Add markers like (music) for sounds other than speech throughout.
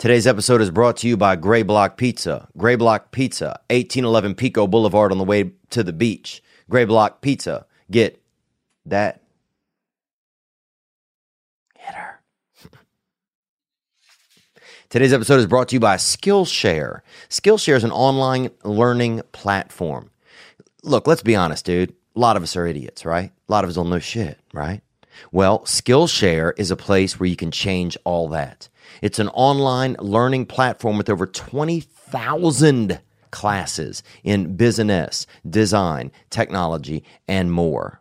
Today's episode is brought to you by Gray Block Pizza. Gray Block Pizza, 1811 Pico Boulevard on the way to the beach. Gray Block Pizza. Get that. Hit her. (laughs) Today's episode is brought to you by Skillshare. Skillshare is an online learning platform. Look, let's be honest, dude. A lot of us are idiots, right? A lot of us don't know shit, right? Well, Skillshare is a place where you can change all that. It's an online learning platform with over 20,000 classes in business, design, technology, and more.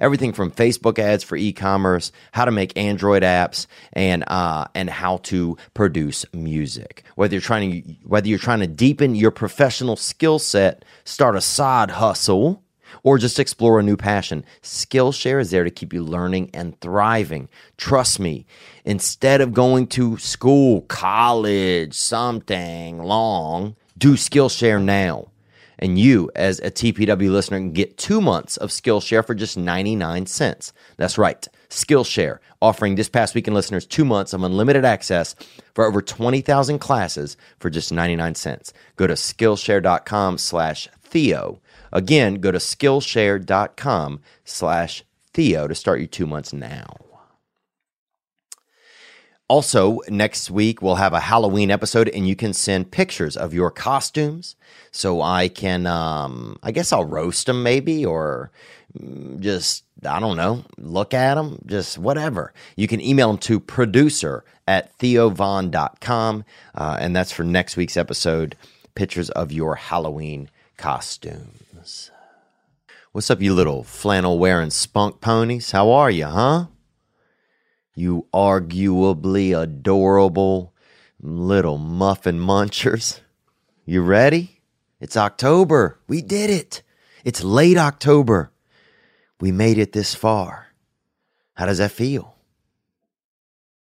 Everything from Facebook ads for e-commerce, how to make Android apps, and uh, and how to produce music. Whether you're trying to whether you're trying to deepen your professional skill set, start a side hustle, or just explore a new passion, Skillshare is there to keep you learning and thriving. Trust me, instead of going to school, college, something long, do Skillshare now. And you, as a TPW listener, can get two months of Skillshare for just 99 cents. That's right, Skillshare, offering this past weekend listeners two months of unlimited access for over 20,000 classes for just 99 cents. Go to Skillshare.com slash Theo. Again, go to Skillshare.com slash Theo to start your two months now. Also, next week we'll have a Halloween episode, and you can send pictures of your costumes, so I can, um, I guess I'll roast them maybe, or mm, just I don't know, look at them, just whatever. You can email them to producer at theovon.com, uh, and that's for next week's episode. Pictures of your Halloween costumes. What's up, you little flannel wearing spunk ponies? How are you, huh? you arguably adorable little muffin munchers. You ready? It's October. We did it. It's late October. We made it this far. How does that feel?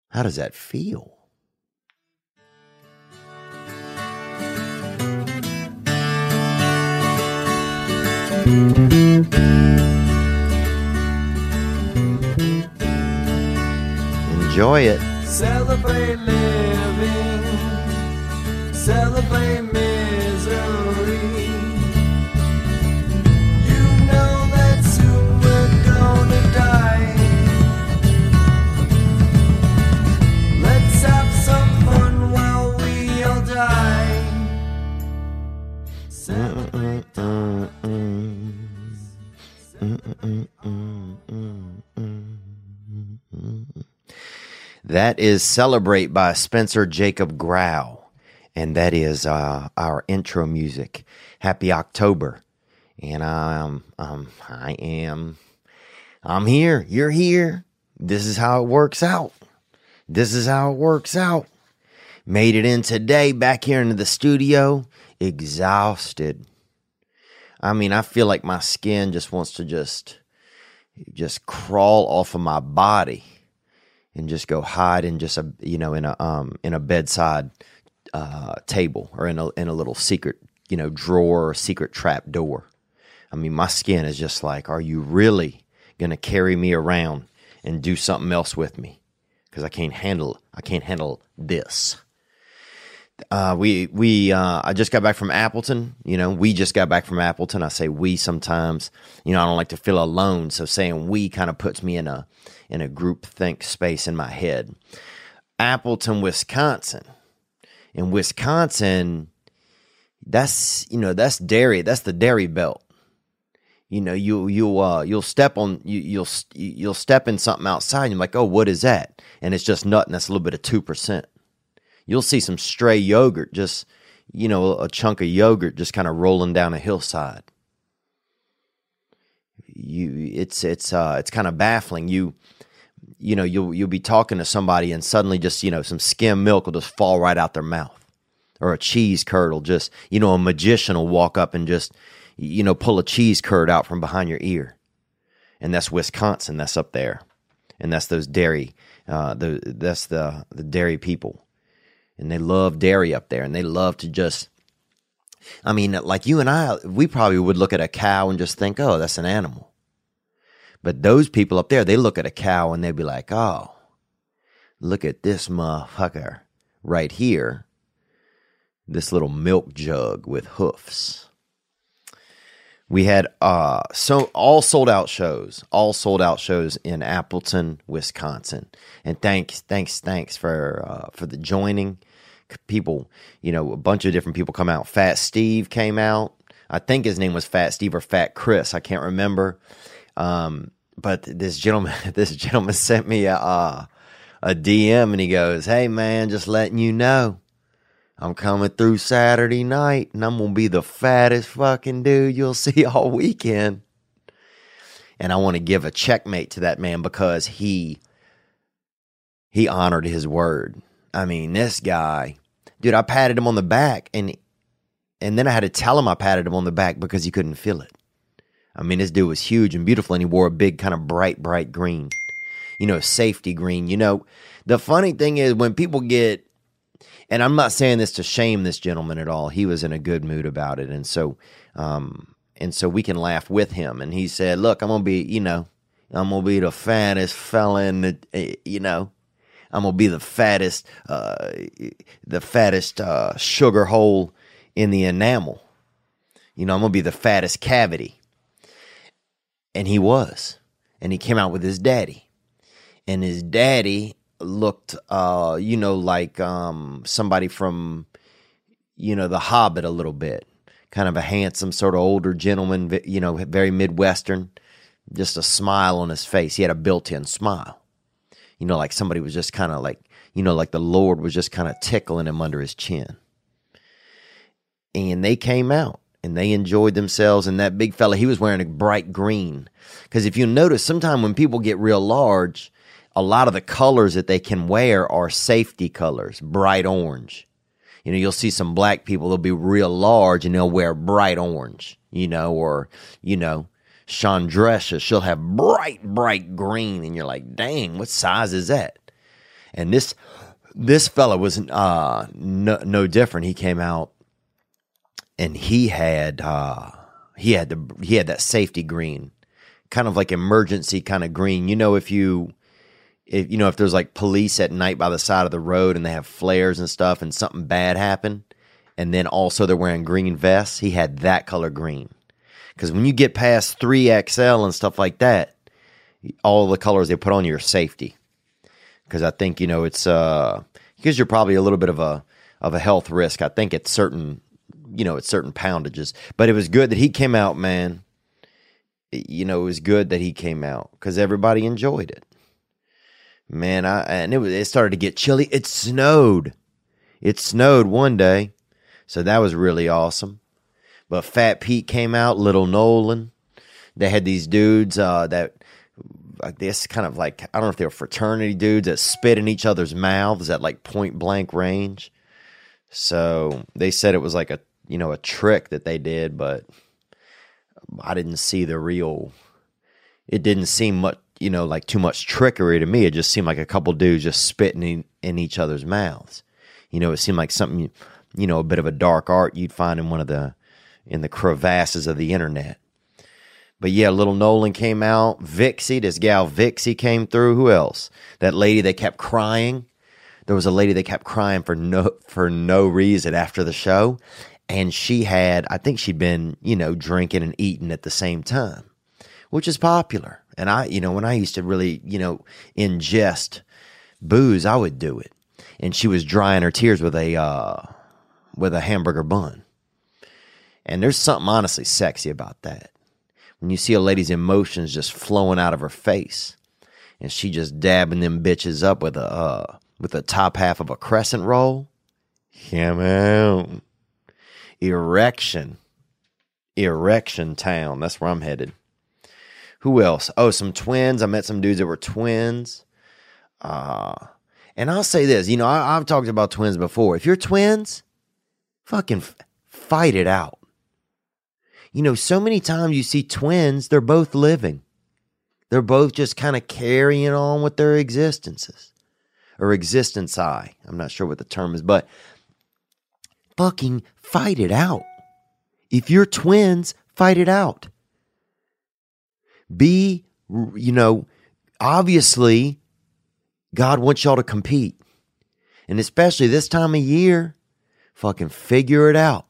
How does that feel? Enjoy it. Celebrate living, celebrate misery. That is Celebrate by Spencer Jacob Grau. And that is uh, our intro music. Happy October. And um, um, I am, I'm here. You're here. This is how it works out. This is how it works out. Made it in today, back here into the studio, exhausted. I mean, I feel like my skin just wants to just, just crawl off of my body and just go hide in just a you know in a um in a bedside uh, table or in a in a little secret you know drawer or secret trap door. I mean, my skin is just like, are you really gonna carry me around and do something else with me? Because I can't handle I can't handle this. Uh, we we uh, I just got back from Appleton. You know, we just got back from Appleton. I say we sometimes. You know, I don't like to feel alone, so saying we kind of puts me in a in a group think space in my head. Appleton, Wisconsin. In Wisconsin, that's you know that's dairy. That's the dairy belt. You know, you you uh you'll step on you you'll you'll step in something outside. and You're like, oh, what is that? And it's just and that's a little bit of two percent you'll see some stray yogurt, just, you know, a chunk of yogurt just kind of rolling down a hillside. You, it's, it's, uh, it's kind of baffling. You, you know, you'll, you'll be talking to somebody and suddenly just, you know, some skim milk will just fall right out their mouth or a cheese curd will just, you know, a magician will walk up and just, you know, pull a cheese curd out from behind your ear. And that's Wisconsin. That's up there. And that's those dairy, uh, the, that's the, the dairy people and they love dairy up there and they love to just I mean, like you and I, we probably would look at a cow and just think, oh, that's an animal. But those people up there, they look at a cow and they'd be like, oh, look at this motherfucker right here, this little milk jug with hoofs. We had uh so all sold out shows, all sold out shows in Appleton, Wisconsin. And thanks, thanks, thanks for uh, for the joining. People, you know, a bunch of different people come out. Fat Steve came out. I think his name was Fat Steve or Fat Chris. I can't remember. Um, but this gentleman, (laughs) this gentleman sent me a uh, a DM and he goes, "Hey man, just letting you know." I'm coming through Saturday night and I'm going to be the fattest fucking dude you'll (laughs) see all weekend. And I want to give a checkmate to that man because he he honored his word. I mean, this guy, dude, I patted him on the back and and then I had to tell him I patted him on the back because he couldn't feel it. I mean, this dude was huge and beautiful and he wore a big kind of bright bright green. You know, safety green. You know, the funny thing is when people get and I'm not saying this to shame this gentleman at all. He was in a good mood about it, and so, um, and so we can laugh with him. And he said, "Look, I'm gonna be, you know, I'm gonna be the fattest fella in the, eh, you know, I'm gonna be the fattest, uh, the fattest uh, sugar hole in the enamel. You know, I'm gonna be the fattest cavity." And he was, and he came out with his daddy, and his daddy looked uh you know like um somebody from you know the hobbit a little bit. Kind of a handsome sort of older gentleman you know very midwestern. Just a smile on his face. He had a built-in smile you know like somebody was just kind of like you know like the lord was just kind of tickling him under his chin and they came out and they enjoyed themselves and that big fella he was wearing a bright green because if you notice sometimes when people get real large a lot of the colors that they can wear are safety colors, bright orange. You know, you'll see some black people, they'll be real large and they'll wear bright orange, you know, or, you know, Chandresha, she'll have bright, bright green. And you're like, dang, what size is that? And this, this fella was uh, no, no different. He came out and he had, uh, he had the, he had that safety green, kind of like emergency kind of green. You know, if you, if you know if there's like police at night by the side of the road and they have flares and stuff and something bad happened and then also they're wearing green vests he had that color green because when you get past 3xl and stuff like that all the colors they put on you are safety because i think you know it's uh because you're probably a little bit of a of a health risk i think at certain you know at certain poundages but it was good that he came out man you know it was good that he came out because everybody enjoyed it Man, I and it was it started to get chilly. It snowed. It snowed one day. So that was really awesome. But Fat Pete came out, Little Nolan. They had these dudes uh, that like this kind of like I don't know if they were fraternity dudes that spit in each other's mouths at like point blank range. So they said it was like a you know a trick that they did, but I didn't see the real. It didn't seem much you know, like too much trickery to me. It just seemed like a couple dudes just spitting in, in each other's mouths. You know, it seemed like something, you know, a bit of a dark art you'd find in one of the in the crevasses of the internet. But yeah, little Nolan came out. Vixie, this gal Vixie came through. Who else? That lady that kept crying. There was a lady that kept crying for no for no reason after the show, and she had, I think she'd been, you know, drinking and eating at the same time, which is popular. And I, you know, when I used to really, you know, ingest booze, I would do it. And she was drying her tears with a uh, with a hamburger bun. And there's something honestly sexy about that. When you see a lady's emotions just flowing out of her face, and she just dabbing them bitches up with a uh, with the top half of a crescent roll. Come on. Erection. Erection town. That's where I'm headed. Who else? Oh, some twins. I met some dudes that were twins. Uh, and I'll say this, you know, I, have talked about twins before. If you're twins, fucking f- fight it out. You know, so many times you see twins, they're both living. They're both just kind of carrying on with their existences or existence I. I'm not sure what the term is, but fucking fight it out. If you're twins, fight it out. Be, you know, obviously, God wants y'all to compete. And especially this time of year, fucking figure it out.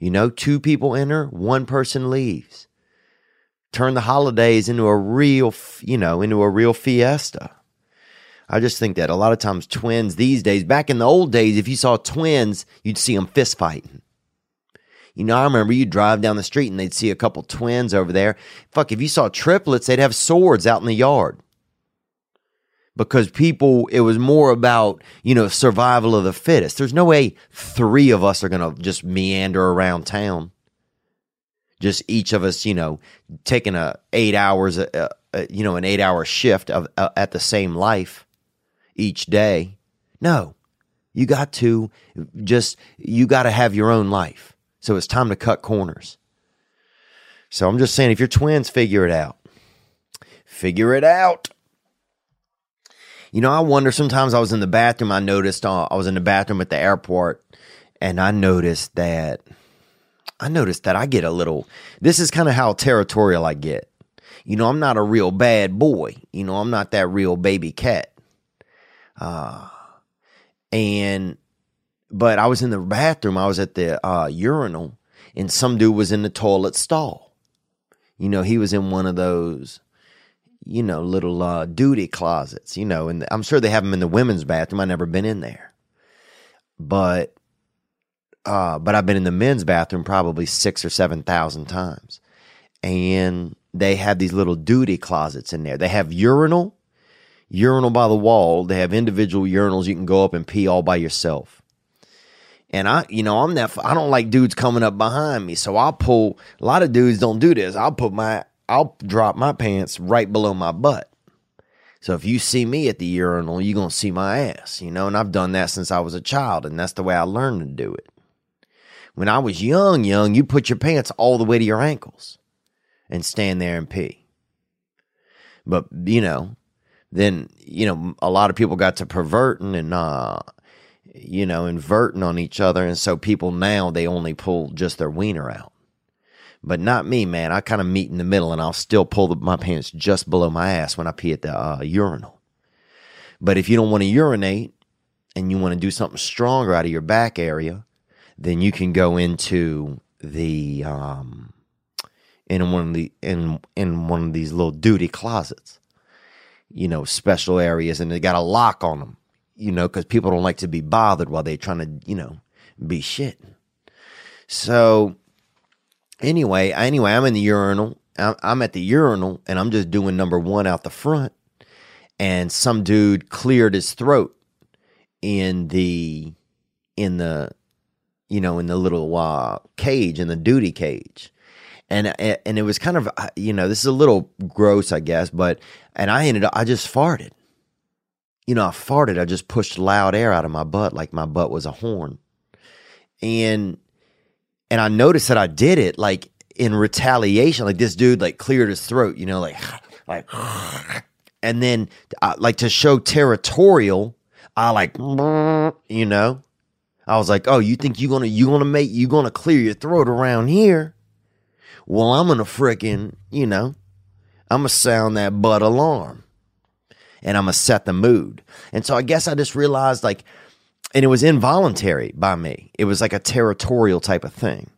You know, two people enter, one person leaves. Turn the holidays into a real, you know, into a real fiesta. I just think that a lot of times twins these days, back in the old days, if you saw twins, you'd see them fist fighting. You know, I remember you drive down the street and they'd see a couple twins over there. Fuck, if you saw triplets, they'd have swords out in the yard. Because people, it was more about, you know, survival of the fittest. There's no way three of us are going to just meander around town. Just each of us, you know, taking a eight hours, uh, uh, you know, an eight hour shift of uh, at the same life each day. No, you got to just, you got to have your own life. So it's time to cut corners. So I'm just saying, if you're twins, figure it out. Figure it out. You know, I wonder sometimes I was in the bathroom. I noticed uh, I was in the bathroom at the airport and I noticed that I noticed that I get a little, this is kind of how territorial I get. You know, I'm not a real bad boy. You know, I'm not that real baby cat. Uh, and, but I was in the bathroom. I was at the uh, urinal and some dude was in the toilet stall. You know, he was in one of those, you know, little uh, duty closets, you know, and I'm sure they have them in the women's bathroom. I've never been in there. But, uh, but I've been in the men's bathroom probably six or 7,000 times. And they have these little duty closets in there. They have urinal urinal by the wall. They have individual urinals you can go up and pee all by yourself. And I, you know, I'm that, I don't like dudes coming up behind me. So I'll pull, a lot of dudes don't do this. I'll put my, I'll drop my pants right below my butt. So if you see me at the urinal, you're going to see my ass, you know, and I've done that since I was a child. And that's the way I learned to do it. When I was young, young, you put your pants all the way to your ankles and stand there and pee. But, you know, then you know a lot of people got to perverting and uh you know inverting on each other and so people now they only pull just their wiener out but not me man i kind of meet in the middle and i'll still pull the, my pants just below my ass when i pee at the uh, urinal but if you don't want to urinate and you want to do something stronger out of your back area then you can go into the um in one of the in in one of these little duty closets you know, special areas and they got a lock on them, you know, because people don't like to be bothered while they're trying to, you know, be shit. So anyway, anyway, I'm in the urinal. I'm at the urinal and I'm just doing number one out the front. And some dude cleared his throat in the, in the, you know, in the little uh, cage, in the duty cage and and it was kind of uh, you know this is a little gross I guess but and I ended up I just farted you know I farted I just pushed loud air out of my butt like my butt was a horn and and I noticed that I did it like in retaliation like this dude like cleared his throat you know like (sighs) like (sighs) and then uh, like to show territorial I like (sniffs) you know I was like oh you think you gonna you gonna make you gonna clear your throat around here well, I'm gonna fricking, you know, I'm gonna sound that butt alarm and I'm gonna set the mood. And so I guess I just realized like, and it was involuntary by me. It was like a territorial type of thing.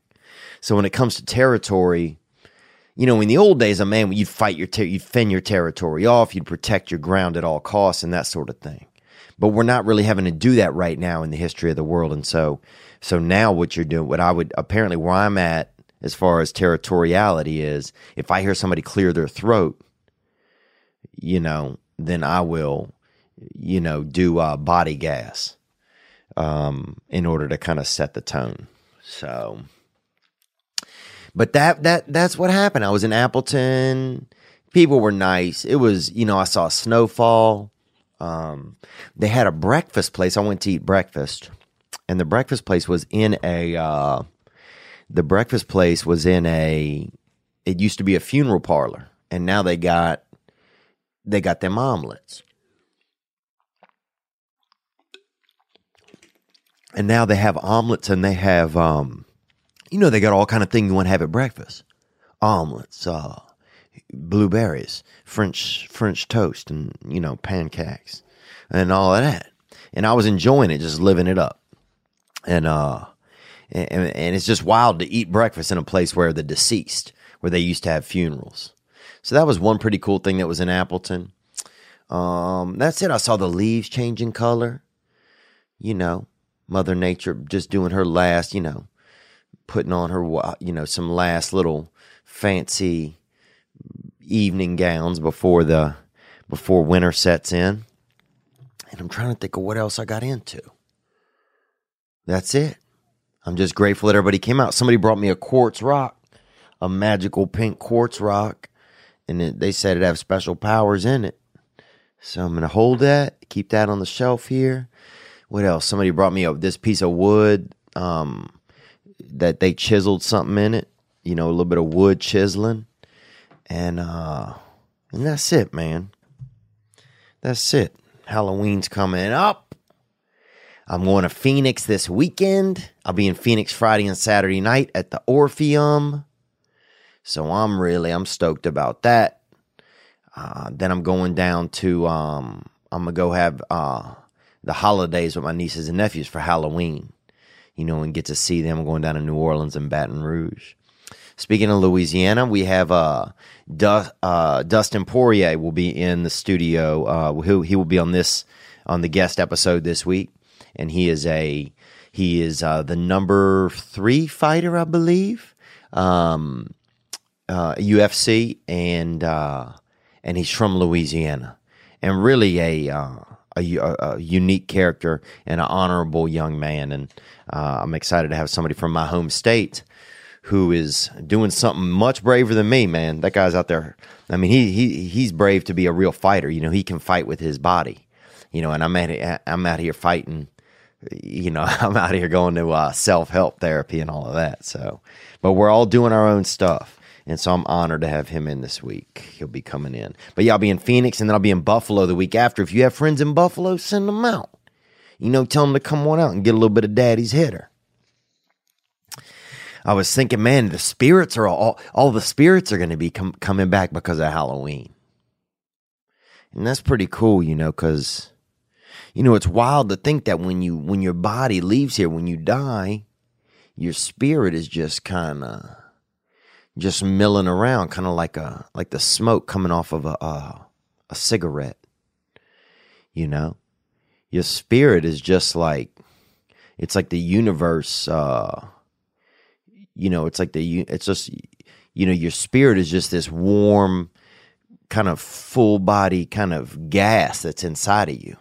So when it comes to territory, you know, in the old days, a man, you'd fight your, ter- you'd fend your territory off, you'd protect your ground at all costs and that sort of thing. But we're not really having to do that right now in the history of the world. And so, so now what you're doing, what I would apparently where I'm at as far as territoriality is if I hear somebody clear their throat, you know, then I will, you know, do uh, body gas um, in order to kind of set the tone. So, but that that that's what happened. I was in Appleton. People were nice. It was, you know, I saw snowfall. Um, they had a breakfast place. I went to eat breakfast, and the breakfast place was in a uh, the breakfast place was in a it used to be a funeral parlor and now they got they got them omelets and now they have omelets and they have um you know they got all kind of things you want to have at breakfast omelets uh blueberries french french toast and you know pancakes and all of that and I was enjoying it, just living it up. And uh, and, and it's just wild to eat breakfast in a place where the deceased, where they used to have funerals. So that was one pretty cool thing that was in Appleton. Um, that's it. I saw the leaves changing color. You know, Mother Nature just doing her last, you know, putting on her, you know, some last little fancy evening gowns before the before winter sets in. And I'm trying to think of what else I got into. That's it. I'm just grateful that everybody came out. Somebody brought me a quartz rock, a magical pink quartz rock, and it, they said it have special powers in it. So I'm gonna hold that, keep that on the shelf here. What else? Somebody brought me a, this piece of wood um, that they chiseled something in it. You know, a little bit of wood chiseling, and uh, and that's it, man. That's it. Halloween's coming up. I'm going to Phoenix this weekend. I'll be in Phoenix Friday and Saturday night at the Orpheum. So I'm really I'm stoked about that. Uh, then I'm going down to um, I'm gonna go have uh, the holidays with my nieces and nephews for Halloween. You know, and get to see them. Going down to New Orleans and Baton Rouge. Speaking of Louisiana, we have uh, du- uh, Dustin Poirier will be in the studio. Uh, who he will be on this on the guest episode this week, and he is a he is uh, the number three fighter, I believe, um, uh, UFC, and uh, and he's from Louisiana, and really a. A- a unique character and an honorable young man, and uh, I'm excited to have somebody from my home state who is doing something much braver than me, man. That guy's out there. I mean, he he he's brave to be a real fighter. You know, he can fight with his body. You know, and I'm at I'm out here fighting. You know, (laughs) I'm out here going to uh, self help therapy and all of that. So, but we're all doing our own stuff. And so I'm honored to have him in this week. He'll be coming in. But yeah, I'll be in Phoenix and then I'll be in Buffalo the week after. If you have friends in Buffalo, send them out. You know, tell them to come on out and get a little bit of daddy's hitter. I was thinking, man, the spirits are all all the spirits are going to be com- coming back because of Halloween, and that's pretty cool, you know, because you know it's wild to think that when you when your body leaves here, when you die, your spirit is just kind of just milling around, kind of like a like the smoke coming off of a a, a cigarette, you know. Your spirit is just like it's like the universe. uh you know it's like the it's just you know your spirit is just this warm kind of full body kind of gas that's inside of you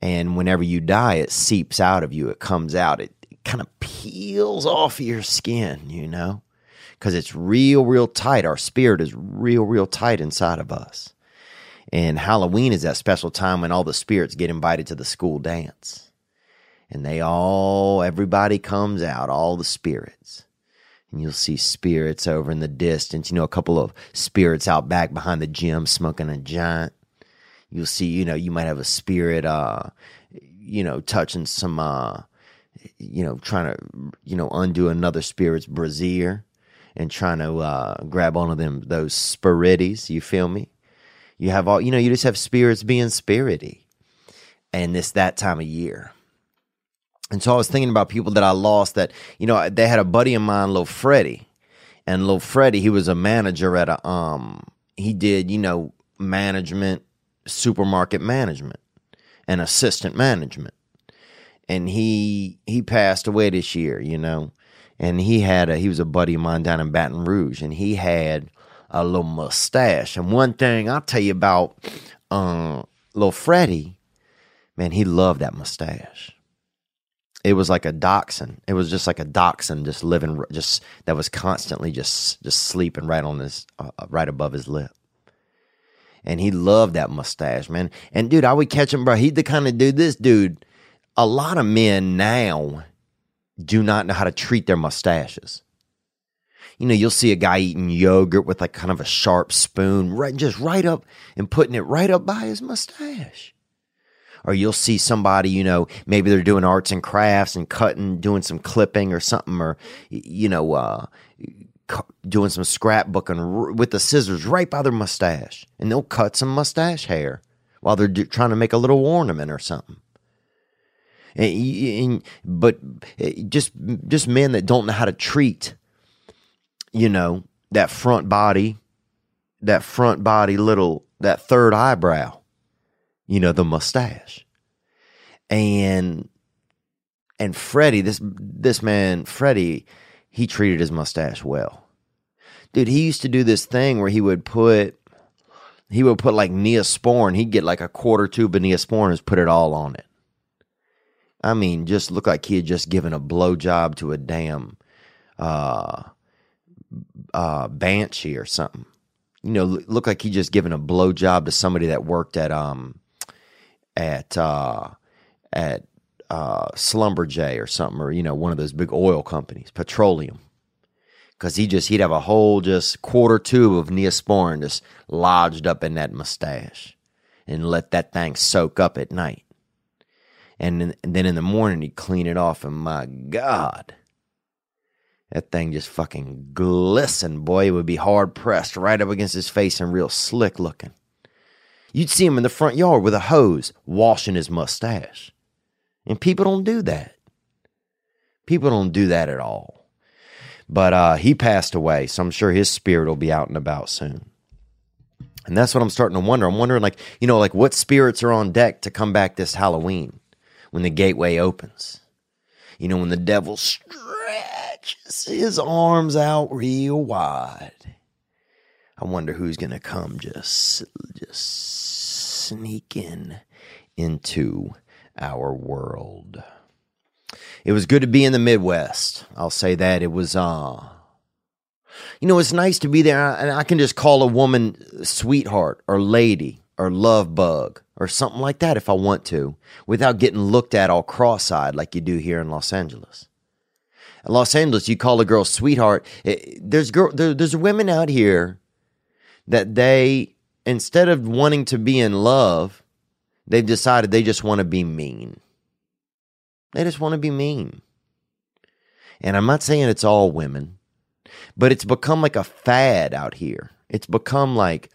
and whenever you die it seeps out of you it comes out it, it kind of peels off your skin you know because it's real real tight. Our spirit is real real tight inside of us. And halloween is that special time when all the spirits get invited to the school dance. And they all everybody comes out all the spirits. And you'll see spirits over in the distance you know a couple of spirits out back behind the gym smoking a giant you'll see you know you might have a spirit uh you know touching some uh you know trying to you know undo another spirit's brassiere and trying to uh grab one of them those spirities you feel me you have all you know you just have spirits being spirity and this that time of year and so I was thinking about people that I lost that, you know, they had a buddy of mine, little Freddie. And little Freddie, he was a manager at a um he did, you know, management, supermarket management and assistant management. And he he passed away this year, you know. And he had a he was a buddy of mine down in Baton Rouge and he had a little mustache. And one thing I'll tell you about uh Lil Freddie, man, he loved that mustache it was like a dachshund. It was just like a dachshund, just living, just that was constantly just just sleeping right on his, uh, right above his lip. And he loved that mustache, man. And dude, I would catch him, bro. He'd the kind of dude. This dude, a lot of men now do not know how to treat their mustaches. You know, you'll see a guy eating yogurt with like kind of a sharp spoon, right, just right up and putting it right up by his mustache or you'll see somebody, you know, maybe they're doing arts and crafts and cutting, doing some clipping or something, or, you know, uh, doing some scrapbooking with the scissors right by their mustache. And they'll cut some mustache hair while they're do, trying to make a little ornament or something. And, and, but eh, just just men that don't know how to treat, you know, that front body, that front body little that third eyebrow, you know, the mustache, and and Freddie, this this man Freddie, he treated his mustache well, dude. He used to do this thing where he would put he would put like Neosporin. He'd get like a quarter tube of Neosporin and put it all on it. I mean, just looked like he had just given a blowjob to a damn uh, uh, banshee or something. You know, looked like he just given a blowjob to somebody that worked at um at uh, at uh, Schlumberger or something, or you know, one of those big oil companies, petroleum. Because he just he'd have a whole just quarter tube of Neosporin just lodged up in that mustache, and let that thing soak up at night and, then- in the morning he'd clean it off, and my God, that thing just fucking glistened, boy. It would be hard pressed right up against his face and real slick looking. You'd see him in the front yard with a hose washing his mustache. And people don't do that. People don't do that at all. But uh, he passed away, so I'm sure his spirit will be out and about soon. And that's what I'm starting to wonder. I'm wondering, like, you know, like what spirits are on deck to come back this Halloween when the gateway opens. You know, when the devil stretches his arms out real wide. I wonder who's gonna come just just sneak in into our world. It was good to be in the Midwest. I'll say that. It was uh you know, it's nice to be there and I can just call a woman sweetheart or lady or love bug or something like that if I want to without getting looked at all cross eyed like you do here in Los Angeles. In Los Angeles, you call a girl sweetheart. It- there's girl, there, there's women out here that they, instead of wanting to be in love, they've decided they just want to be mean. They just want to be mean. And I'm not saying it's all women, but it's become like a fad out here. It's become like,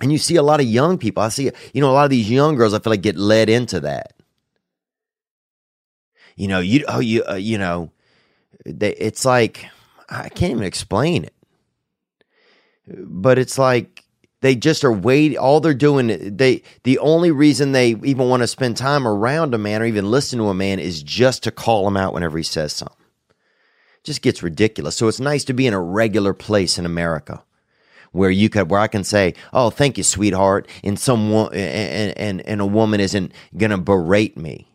and you see a lot of young people. I see, you know, a lot of these young girls. I feel like get led into that. You know, you oh you uh, you know, they, it's like I can't even explain it, but it's like they just are waiting. All they're doing, they the only reason they even want to spend time around a man or even listen to a man is just to call him out whenever he says something. Just gets ridiculous. So it's nice to be in a regular place in America where you could where I can say, "Oh, thank you, sweetheart," and someone and and and a woman isn't gonna berate me.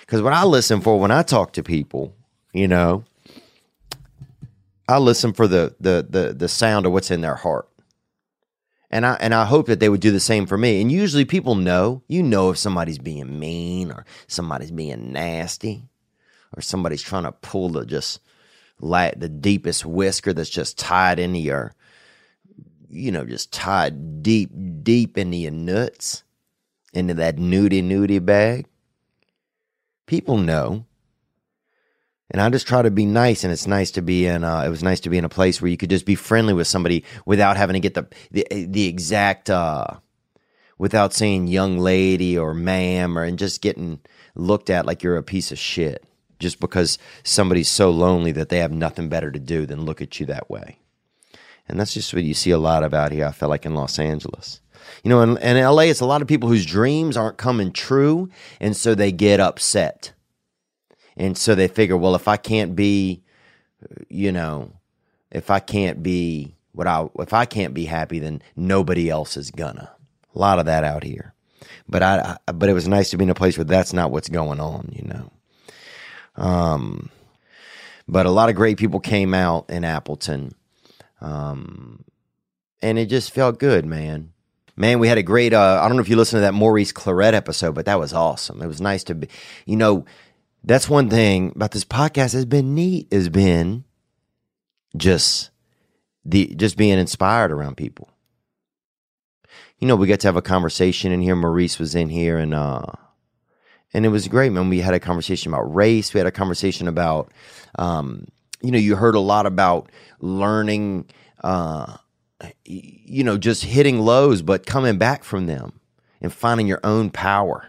Because what I listen for when I talk to people, you know, I listen for the the the the sound of what's in their heart. And I and I hope that they would do the same for me. And usually people know, you know if somebody's being mean or somebody's being nasty or somebody's trying to pull the just like the deepest whisker that's just tied into your you know, just tied deep, deep into your nuts, into that nudie nudie bag. People know. And I just try to be nice, and it's nice to be in. Uh, it was nice to be in a place where you could just be friendly with somebody without having to get the the, the exact, uh, without saying young lady or ma'am, or and just getting looked at like you're a piece of shit, just because somebody's so lonely that they have nothing better to do than look at you that way. And that's just what you see a lot of out here, I feel like in Los Angeles. You know, in, in LA, it's a lot of people whose dreams aren't coming true. And so they get upset. And so they figure, well, if I can't be, you know, if I can't be what I, if I can't be happy, then nobody else is gonna. A lot of that out here. But I, I but it was nice to be in a place where that's not what's going on, you know. Um, but a lot of great people came out in Appleton um, and it just felt good, man. Man, we had a great. Uh, I don't know if you listened to that Maurice Clarett episode, but that was awesome. It was nice to be. You know, that's one thing about this podcast has been neat. Has been just the just being inspired around people. You know, we got to have a conversation in here. Maurice was in here, and uh, and it was great, man. We had a conversation about race. We had a conversation about, um, you know, you heard a lot about learning, uh, you know, just hitting lows, but coming back from them and finding your own power.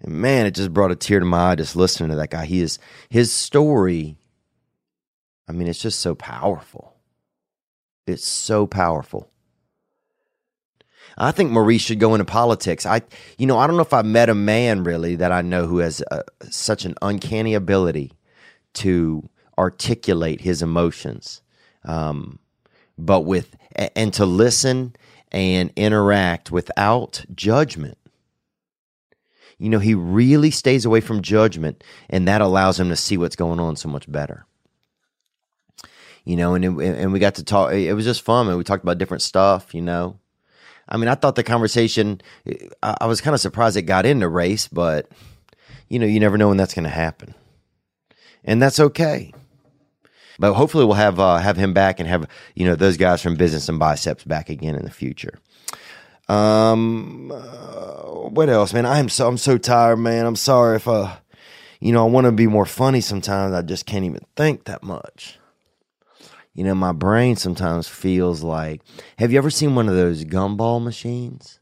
And man, it just brought a tear to my eye just listening to that guy. He is his story. I mean, it's just so powerful. It's so powerful. I think Maurice should go into politics. I, you know, I don't know if I've met a man really that I know who has a, such an uncanny ability to articulate his emotions, um, but with and to listen and interact without judgment. You know, he really stays away from judgment, and that allows him to see what's going on so much better. You know, and and we got to talk. It was just fun, and we talked about different stuff. You know, I mean, I thought the conversation. I was kind of surprised it got into race, but you know, you never know when that's going to happen, and that's okay. But hopefully, we'll have uh, have him back and have you know those guys from Business and Biceps back again in the future. Um, uh, what else, man? I'm so I'm so tired, man. I'm sorry if uh, you know, I want to be more funny sometimes. I just can't even think that much. You know, my brain sometimes feels like. Have you ever seen one of those gumball machines?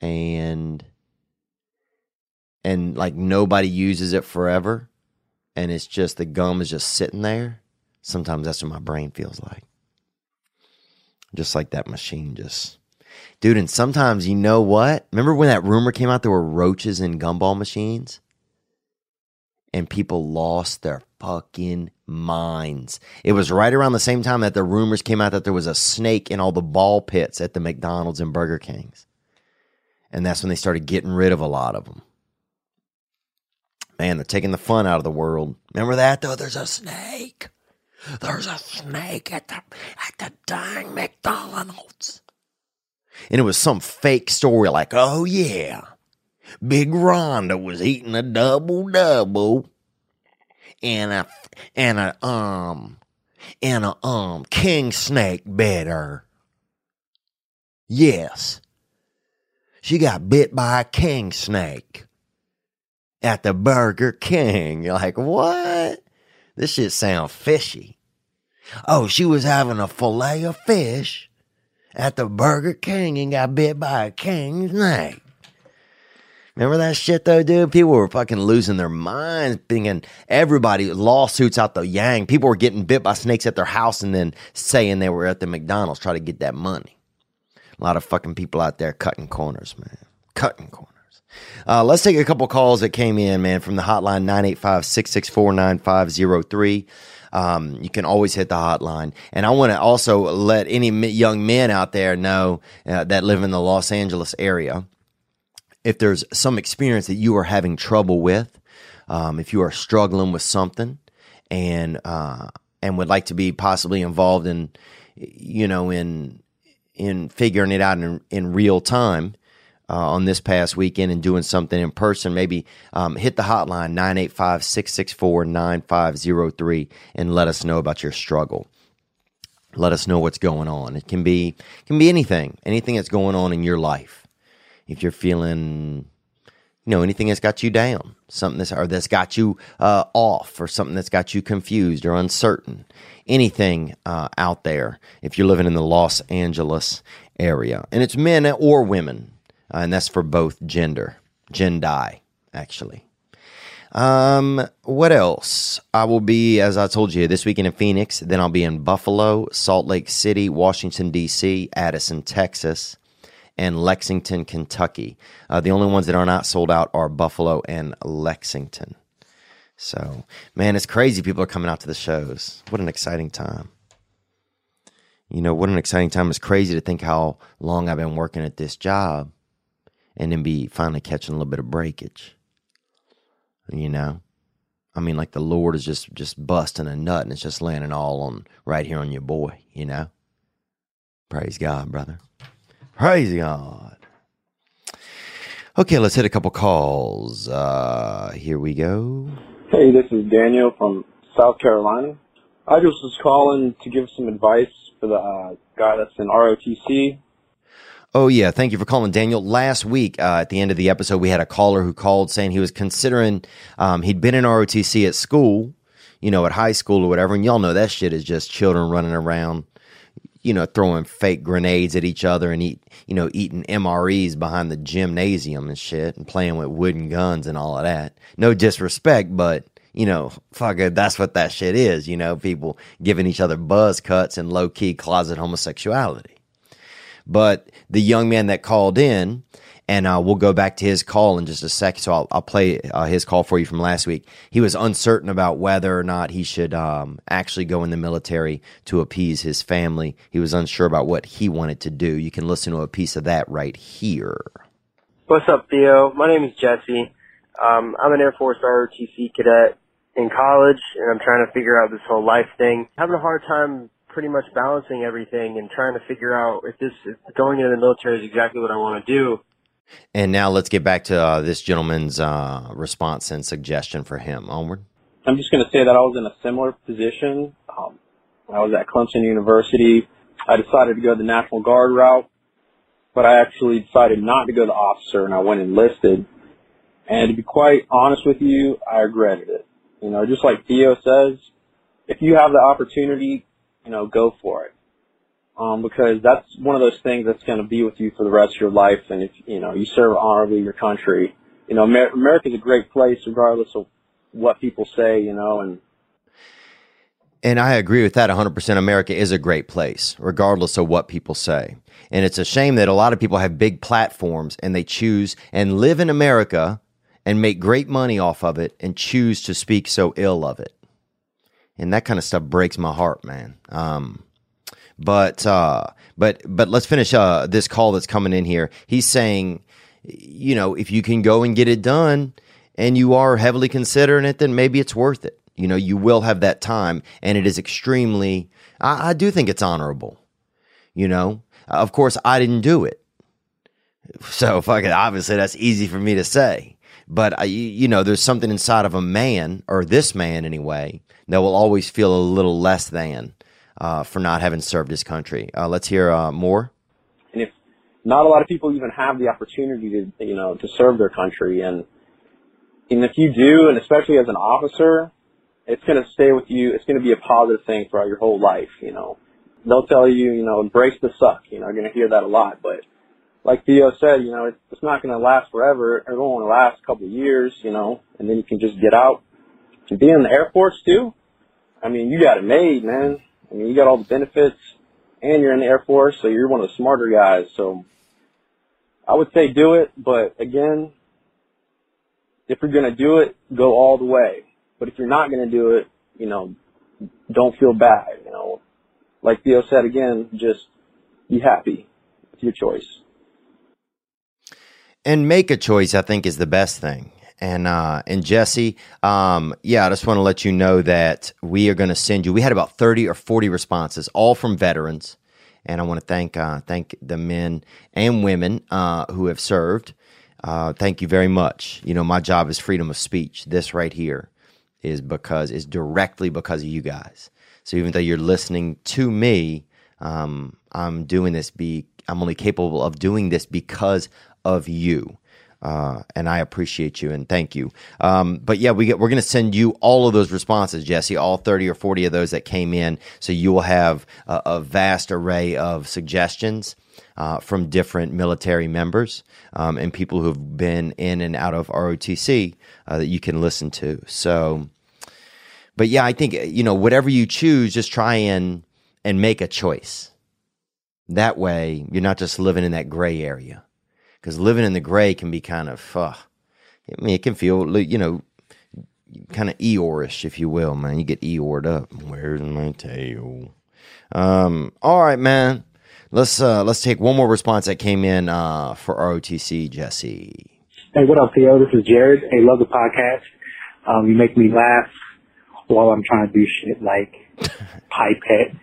And and like nobody uses it forever, and it's just the gum is just sitting there. Sometimes that's what my brain feels like. Just like that machine just Dude, and sometimes you know what? Remember when that rumor came out there were roaches in gumball machines? And people lost their fucking minds. It was right around the same time that the rumors came out that there was a snake in all the ball pits at the McDonald's and Burger Kings. And that's when they started getting rid of a lot of them. Man, they're taking the fun out of the world. Remember that though? There's a snake. There's a snake at the at the dang McDonald's. And it was some fake story like, oh yeah, Big Rhonda was eating a double double and a and a um and a um king snake bit her. Yes. She got bit by a king snake at the Burger King. You're like, what? This shit sounds fishy. Oh, she was having a fillet of fish at the Burger King and got bit by a king snake. Remember that shit though, dude? People were fucking losing their minds, thinking everybody lawsuits out the yang. People were getting bit by snakes at their house and then saying they were at the McDonald's trying to get that money. A lot of fucking people out there cutting corners, man. Cutting corners. Uh, let's take a couple calls that came in, man, from the hotline 985 664 9503. Um, you can always hit the hotline. And I want to also let any young men out there know uh, that live in the Los Angeles area if there's some experience that you are having trouble with, um, if you are struggling with something, and uh, and would like to be possibly involved in, you know, in in figuring it out in, in real time. Uh, on this past weekend and doing something in person, maybe um, hit the hotline 985 664 9503 and let us know about your struggle. Let us know what's going on. It can be can be anything, anything that's going on in your life if you're feeling you know anything that's got you down something that's or that's got you uh, off or something that's got you confused or uncertain anything uh, out there if you're living in the los angeles area and it's men or women uh, and that's for both gender gendi actually um, what else? I will be, as I told you, this weekend in Phoenix. Then I'll be in Buffalo, Salt Lake City, Washington, D.C., Addison, Texas and Lexington, Kentucky. Uh, the only ones that are not sold out are Buffalo and Lexington. So, man, it's crazy. People are coming out to the shows. What an exciting time. You know, what an exciting time. It's crazy to think how long I've been working at this job and then be finally catching a little bit of breakage. You know? I mean, like the Lord is just just busting a nut and it's just landing all on right here on your boy, you know? Praise God, brother. Praise God. Okay, let's hit a couple calls. Uh, here we go. Hey, this is Daniel from South Carolina. I just was calling to give some advice for the uh, guy that's in ROTC. Oh, yeah. Thank you for calling, Daniel. Last week, uh, at the end of the episode, we had a caller who called saying he was considering, um, he'd been in ROTC at school, you know, at high school or whatever. And y'all know that shit is just children running around you know, throwing fake grenades at each other and eat, you know, eating MREs behind the gymnasium and shit and playing with wooden guns and all of that. No disrespect, but you know, fuck it, that's what that shit is, you know, people giving each other buzz cuts and low key closet homosexuality. But the young man that called in, and uh, we'll go back to his call in just a second. So I'll, I'll play uh, his call for you from last week. He was uncertain about whether or not he should um, actually go in the military to appease his family. He was unsure about what he wanted to do. You can listen to a piece of that right here. What's up, Theo? My name is Jesse. Um, I'm an Air Force ROTC cadet in college, and I'm trying to figure out this whole life thing. Having a hard time pretty much balancing everything and trying to figure out if this if going into the military is exactly what I want to do. And now let's get back to uh, this gentleman's uh, response and suggestion for him. Onward. I'm just going to say that I was in a similar position. Um, I was at Clemson University. I decided to go the National Guard route, but I actually decided not to go the officer, and I went enlisted. And to be quite honest with you, I regretted it. You know, just like Theo says, if you have the opportunity, you know, go for it. Um, because that's one of those things that's going to be with you for the rest of your life. And if, you know, you serve honorably your country, you know, Amer- America's a great place regardless of what people say, you know, and And I agree with that 100%. America is a great place, regardless of what people say. And it's a shame that a lot of people have big platforms and they choose and live in America and make great money off of it and choose to speak so ill of it. And that kind of stuff breaks my heart, man. Um, but uh, but but let's finish uh, this call that's coming in here. He's saying, you know, if you can go and get it done, and you are heavily considering it, then maybe it's worth it. You know, you will have that time, and it is extremely. I, I do think it's honorable. You know, of course, I didn't do it, so fuck it. Obviously, that's easy for me to say. But I, you know, there's something inside of a man, or this man anyway, that will always feel a little less than uh, for not having served his country. Uh, let's hear uh, more. and if not a lot of people even have the opportunity to you know to serve their country and and if you do and especially as an officer it's going to stay with you it's going to be a positive thing throughout your whole life you know they'll tell you you know embrace the suck you know you're going to hear that a lot but like Theo said you know it's, not going to last forever it will only last a couple of years you know and then you can just get out and be in the Air Force too I mean you got it made man I mean, you got all the benefits, and you're in the Air Force, so you're one of the smarter guys. So I would say do it, but again, if you're going to do it, go all the way. But if you're not going to do it, you know, don't feel bad. You know, like Theo said again, just be happy with your choice. And make a choice i think is the best thing. And uh and jesse um yeah i just want to let you know that we are going to send you we had about 30 or 40 responses all from veterans. And i want to thank uh thank the men and women uh who have served. Uh thank you very much. You know my job is freedom of speech. This right here is because is directly because of you guys. So even though you're listening to me um i'm doing this be i'm only capable of doing this because of you uh, and I appreciate you and thank you. Um, but yeah, we get, we're going to send you all of those responses, Jesse, all 30 or 40 of those that came in. So you will have a, a vast array of suggestions uh, from different military members um, and people who've been in and out of ROTC uh, that you can listen to. So, but yeah, I think, you know, whatever you choose, just try and, and make a choice. That way, you're not just living in that gray area because living in the gray can be kind of, uh, I mean, it can feel, you know, kind of Eeyore-ish, if you will, man. You get Eeyored up. Where's my tail? Um, all right, man. Let's uh, let's take one more response that came in uh, for ROTC, Jesse. Hey, what up, Theo? This is Jared. Hey, love the podcast. Um, you make me laugh while I'm trying to do shit like (laughs) pipette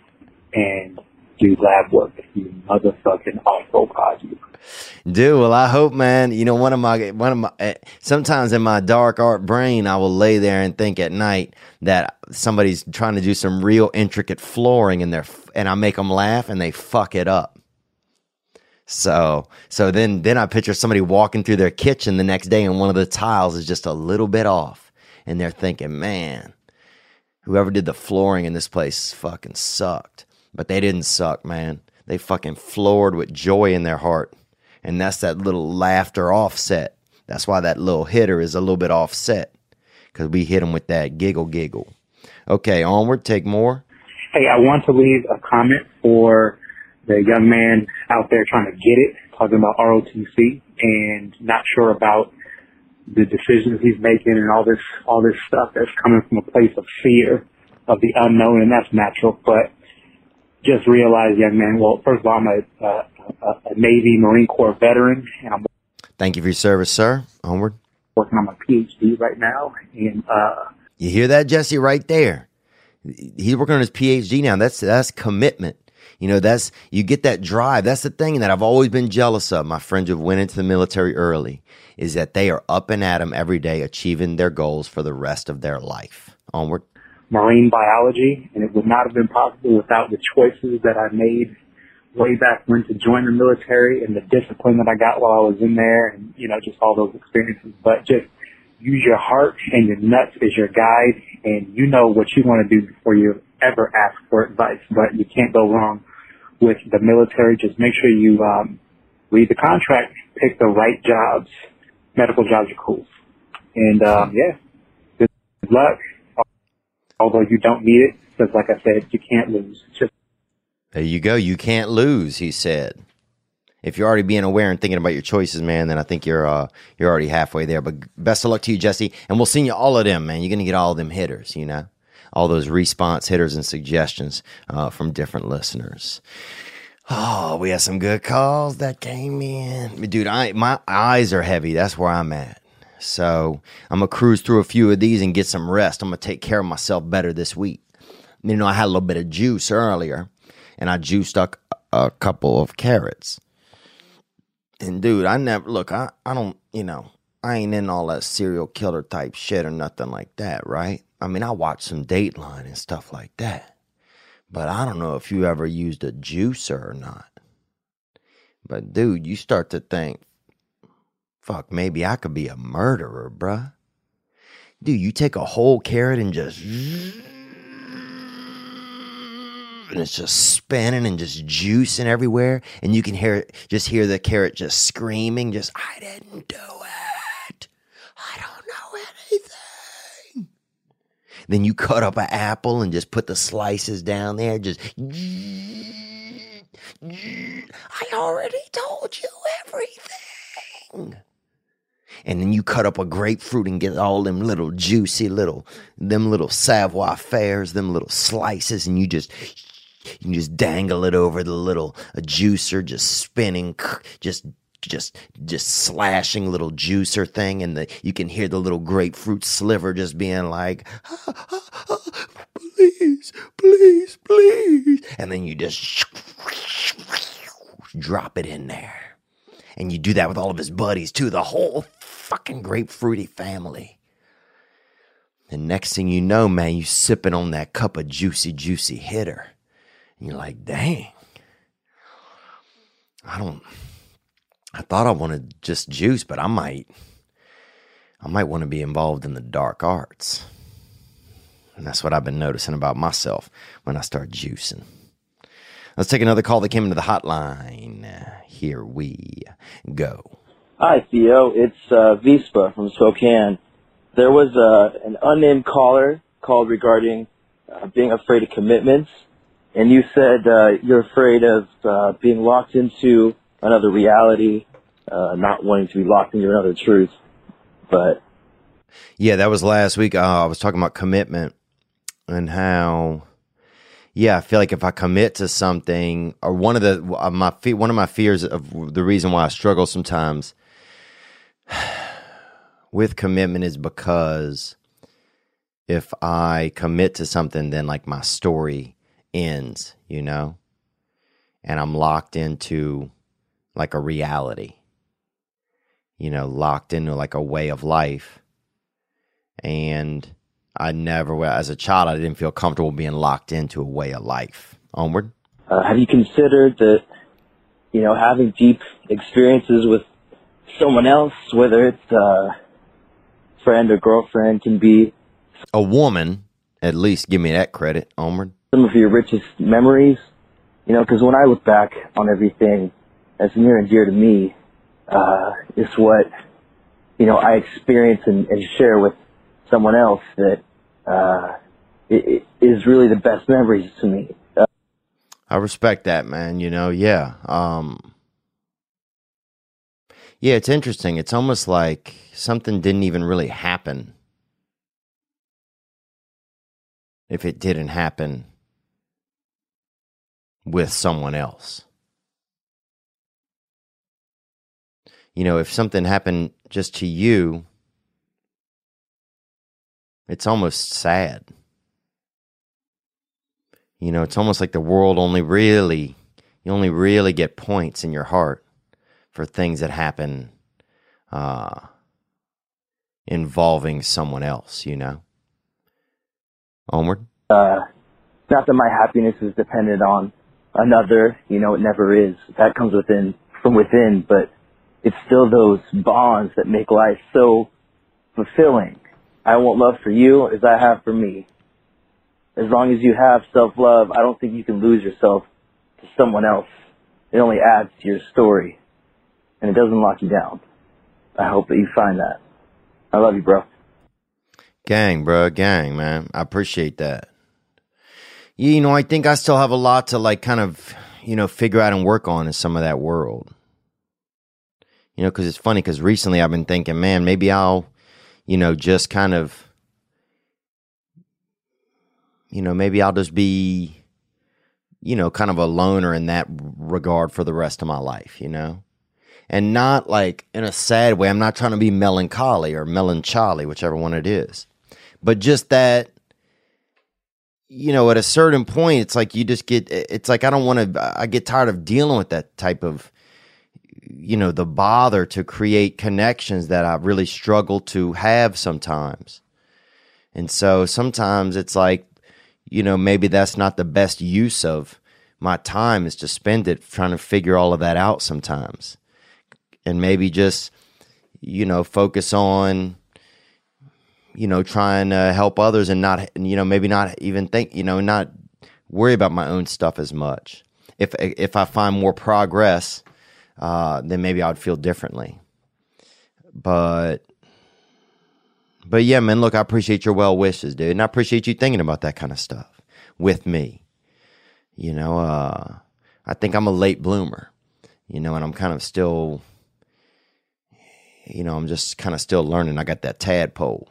and do lab work. You motherfucking awful project. Dude, well, I hope, man. You know, one of my one of my eh, sometimes in my dark art brain, I will lay there and think at night that somebody's trying to do some real intricate flooring in there, and I make them laugh, and they fuck it up. So, so then then I picture somebody walking through their kitchen the next day, and one of the tiles is just a little bit off, and they're thinking, man, whoever did the flooring in this place fucking sucked. but they didn't suck, man. They fucking floored with joy in their heart. And that's that little laughter offset. That's why that little hitter is a little bit offset because we hit them with that giggle giggle. Okay, onward, take more. Hey, I want to leave a comment for the young man out there trying to get it, talking about ROTC and not sure about the decisions he's making and all this all this stuff that's coming from a place of fear of the unknown, and that's natural. But just realize, young man. Well, first of all, I'm a, uh, a, a Navy Marine Corps veteran, and I'm Thank you for your service, sir. Onward. working on my PhD right now. And uh, You hear that, Jesse? Right there. He's working on his PhD now. That's that's commitment. You know, that's you get that drive. That's the thing that I've always been jealous of. My friends who went into the military early is that they are up and at 'em every day, achieving their goals for the rest of their life. Onward. marine biology, and it would not have been possible without the choices that I made way back when to join the military and the discipline that I got while I was in there, and you know, just all those experiences. But just use your heart and your nuts as your guide, and you know what you want to do before you ever ask for advice. But you can't go wrong with the military. Just make sure you um, read the contract, pick the right jobs. Medical jobs are cool, and um, yeah, good luck although you don't need it, because like I said, you can't lose. Just There you go. You can't lose, he said. If you're already being aware and thinking about your choices, man, then I think you're uh, you're already halfway there. But best of luck to you, Jesse, and we'll send you all of them, man. You're gonna get all of them hitters, you know, all those response hitters and suggestions uh, from different listeners. Oh, we had some good calls that came in, dude. I my eyes are heavy. That's where I'm at. So I'm gonna cruise through a few of these and get some rest. I'm gonna take care of myself better this week. You know, I had a little bit of juice earlier, and I juiced up a couple of carrots. And dude, I never look. I I don't. You know, I ain't in all that serial killer type shit or nothing like that, right? I mean, I watch some Dateline and stuff like that, but I don't know if you ever used a juicer or not. But dude, you start to think, fuck, maybe I could be a murderer, bruh. Dude, you take a whole carrot and just and it's just spinning and just juicing everywhere. And you can hear just hear the carrot just screaming just i didn't do it. I don't know anything. Then you cut up an apple and just put the slices down there just i already told you everything. And then you cut up a grapefruit and get all them little juicy little them little savoir fairs them little slices and you just you can just dangle it over the little a juicer just spinning just just just slashing little juicer thing and the you can hear the little grapefruit sliver just being like "Ah, ah, ah, please please please and then you just drop it in there. And you do that with all of his buddies too the whole fucking grapefruity family. And next thing you know man you sipping on that cup of juicy juicy hitter and you're like dang. I don't i thought i wanted just juice but i might i might want to be involved in the dark arts. And that's what i've been noticing about myself when i start juicing. Let's take another call that came into the hotline. Here we go. Hi, Theo. It's uh, Vispa from Spokane. There was uh, an unnamed caller called regarding uh, being afraid of commitments, and you said uh, you're afraid of uh, being locked into another reality, uh, not wanting to be locked into another truth. But Yeah, that was last week. Uh, I was talking about commitment and how, yeah, I feel like if I commit to something, or one of the uh, my one of my fears of the reason why I struggle sometimes (sighs) with commitment is because if I commit to something, then like my story ends, you know, and I'm locked into like a reality, you know, locked into like a way of life and I never, as a child, I didn't feel comfortable being locked into a way of life. Onward. uh, have you considered that, you know, having deep experiences with someone else, whether it's a friend or girlfriend, can be A woman, at least give me that credit. Onward. Some of your richest memories You know, because when I look back on everything that's near and dear to me, uh, is what, you know, I experience and, and share with someone else that, uh, it, it is really the best memories to me. Uh, I respect that, man. You know, yeah. Um, yeah, it's interesting. It's almost like something didn't even really happen. If it didn't happen with someone else. You know, if something happened just to you, it's almost sad. You know, it's almost like the world only really, you only really get points in your heart for things that happen uh, involving someone else, you know? Onward? uh, not that my happiness is dependent on another, you know, it never is. That comes within, from within, but it's still those bonds that make life so fulfilling. I want love for you as I have for me. As long as you have self-love, I don't think you can lose yourself to someone else. It only adds to your story, and it doesn't lock you down. I hope that you find that. I love you, bro. Gang, bro, gang, man. I appreciate that. You know, I think I still have a lot to like kind of, you know, figure out and work on in some of that world. You know, because it's funny because recently I've been thinking, man, maybe I'll, you know, just kind of, you know, maybe I'll just be, you know, kind of a loner in that regard for the rest of my life, you know? And not like in a sad way. I'm not trying to be melancholy or melancholy, whichever one it is. But just that, you know, at a certain point, it's like you just get, it's like I don't want to, I get tired of dealing with that type of, you know, the bother to create connections that I really struggle to have sometimes. And so sometimes it's like, you know, maybe that's not the best use of my time is to spend it trying to figure all of that out sometimes. And maybe just, you know, focus on, you know, trying to help others and not, you know, maybe not even think, you know, not worry about my own stuff as much. If if I find more progress, uh, then maybe I'd feel differently. But but yeah, man, look, I appreciate your well wishes, dude. And I appreciate you thinking about that kind of stuff with me. You know, uh, I think I'm a late bloomer, you know, and I'm kind of still, you know, I'm just kind of still learning. I got that tadpole,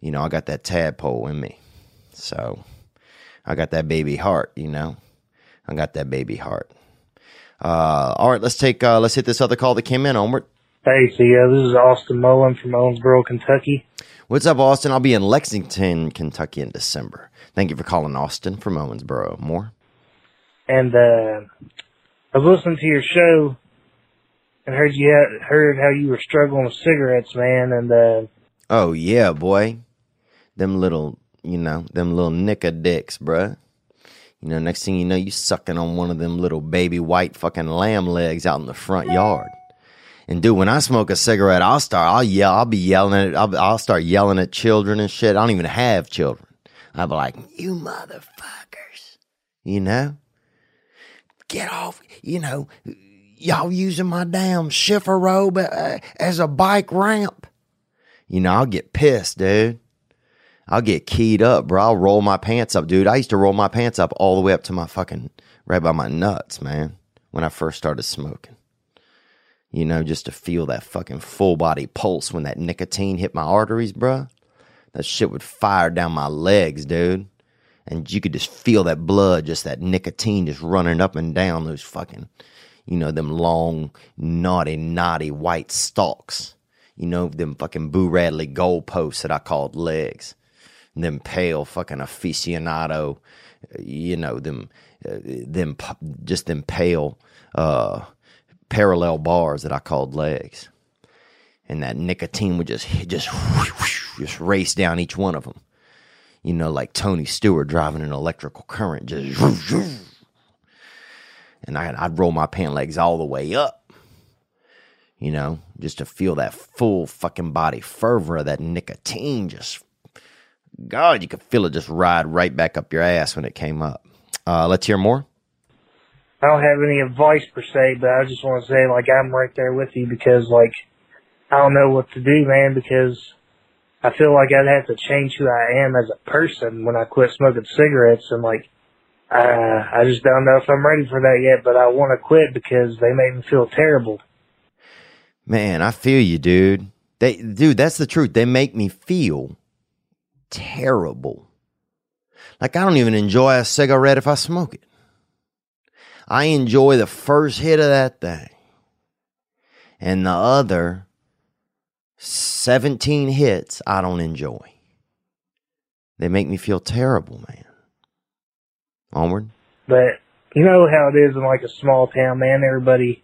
you know, I got that tadpole in me. So I got that baby heart, you know, I got that baby heart. Uh, all right, let's take, uh, let's hit this other call that came in, Onward. Hey, so yeah, this is Austin Mullen from Owensboro, Kentucky. What's up, Austin? I'll be in Lexington, Kentucky in December. Thank you for calling Austin from Owensboro. More? And uh, I was listening to your show and heard you had, heard how you were struggling with cigarettes, man. And uh, Oh, yeah, boy. Them little, you know, them little knicker dicks, bruh. You know, next thing you know, you sucking on one of them little baby white fucking lamb legs out in the front yard. And dude, when I smoke a cigarette, I'll start, I'll yell, I'll be yelling at, I'll, I'll start yelling at children and shit. I don't even have children. I'll be like, you motherfuckers, you know? Get off, you know, y'all using my damn chifforobe as a bike ramp. You know, I'll get pissed, dude. I'll get keyed up, bro. I'll roll my pants up, dude. I used to roll my pants up all the way up to my fucking, right by my nuts, man, when I first started smoking. You know, just to feel that fucking full body pulse when that nicotine hit my arteries, bro. That shit would fire down my legs, dude. And you could just feel that blood, just that nicotine just running up and down those fucking, you know, them long, naughty, naughty white stalks. You know, them fucking Boo Radley goalposts that I called legs. Them pale fucking aficionado, you know, them, uh, them, just them pale, uh, parallel bars that I called legs. And that nicotine would just, just, just race down each one of them. You know, like Tony Stewart driving an electrical current, just, and I, I'd roll my pant legs all the way up, you know, just to feel that full fucking body fervor of that nicotine. Just, God, you could feel it just ride right back up your ass when it came up. Uh, let's hear more. I don't have any advice per se, but I just want to say like I'm right there with you because like I don't know what to do, man, because I feel like I'd have to change who I am as a person when I quit smoking cigarettes and like uh, I just don't know if I'm ready for that yet, but I want to quit because they make me feel terrible. Man, I feel you, dude. They, dude, that's the truth. They make me feel terrible. Like I don't even enjoy a cigarette if I smoke it. I enjoy the first hit of that thing. And the other 17 hits I don't enjoy. They make me feel terrible, man. Onward. But you know how it is in like a small town, man. Everybody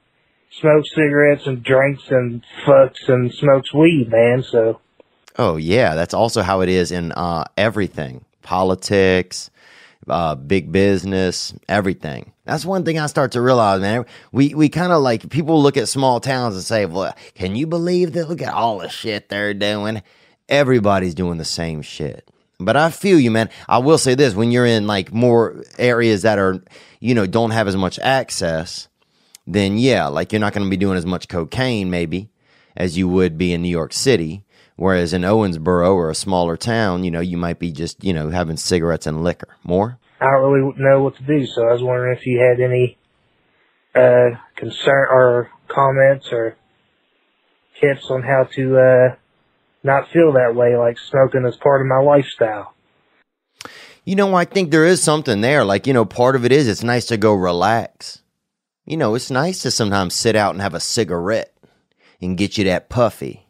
smokes cigarettes and drinks and fucks and smokes weed, man. So Oh yeah, that's also how it is in uh, everything, politics, uh, big business, everything. That's one thing I start to realize, man. We we kind of like people look at small towns and say, "Well, can you believe that? Look at all the shit they're doing. Everybody's doing the same shit." But I feel you, man. I will say this: when you're in like more areas that are, you know, don't have as much access, then yeah, like you're not going to be doing as much cocaine maybe as you would be in New York City. Whereas in Owensboro or a smaller town, you know, you might be just, you know, having cigarettes and liquor. More? I don't really know what to do. So I was wondering if you had any uh, concern or comments or tips on how to uh, not feel that way, like smoking is part of my lifestyle. You know, I think there is something there. Like, you know, part of it is it's nice to go relax. You know, it's nice to sometimes sit out and have a cigarette and get you that puffy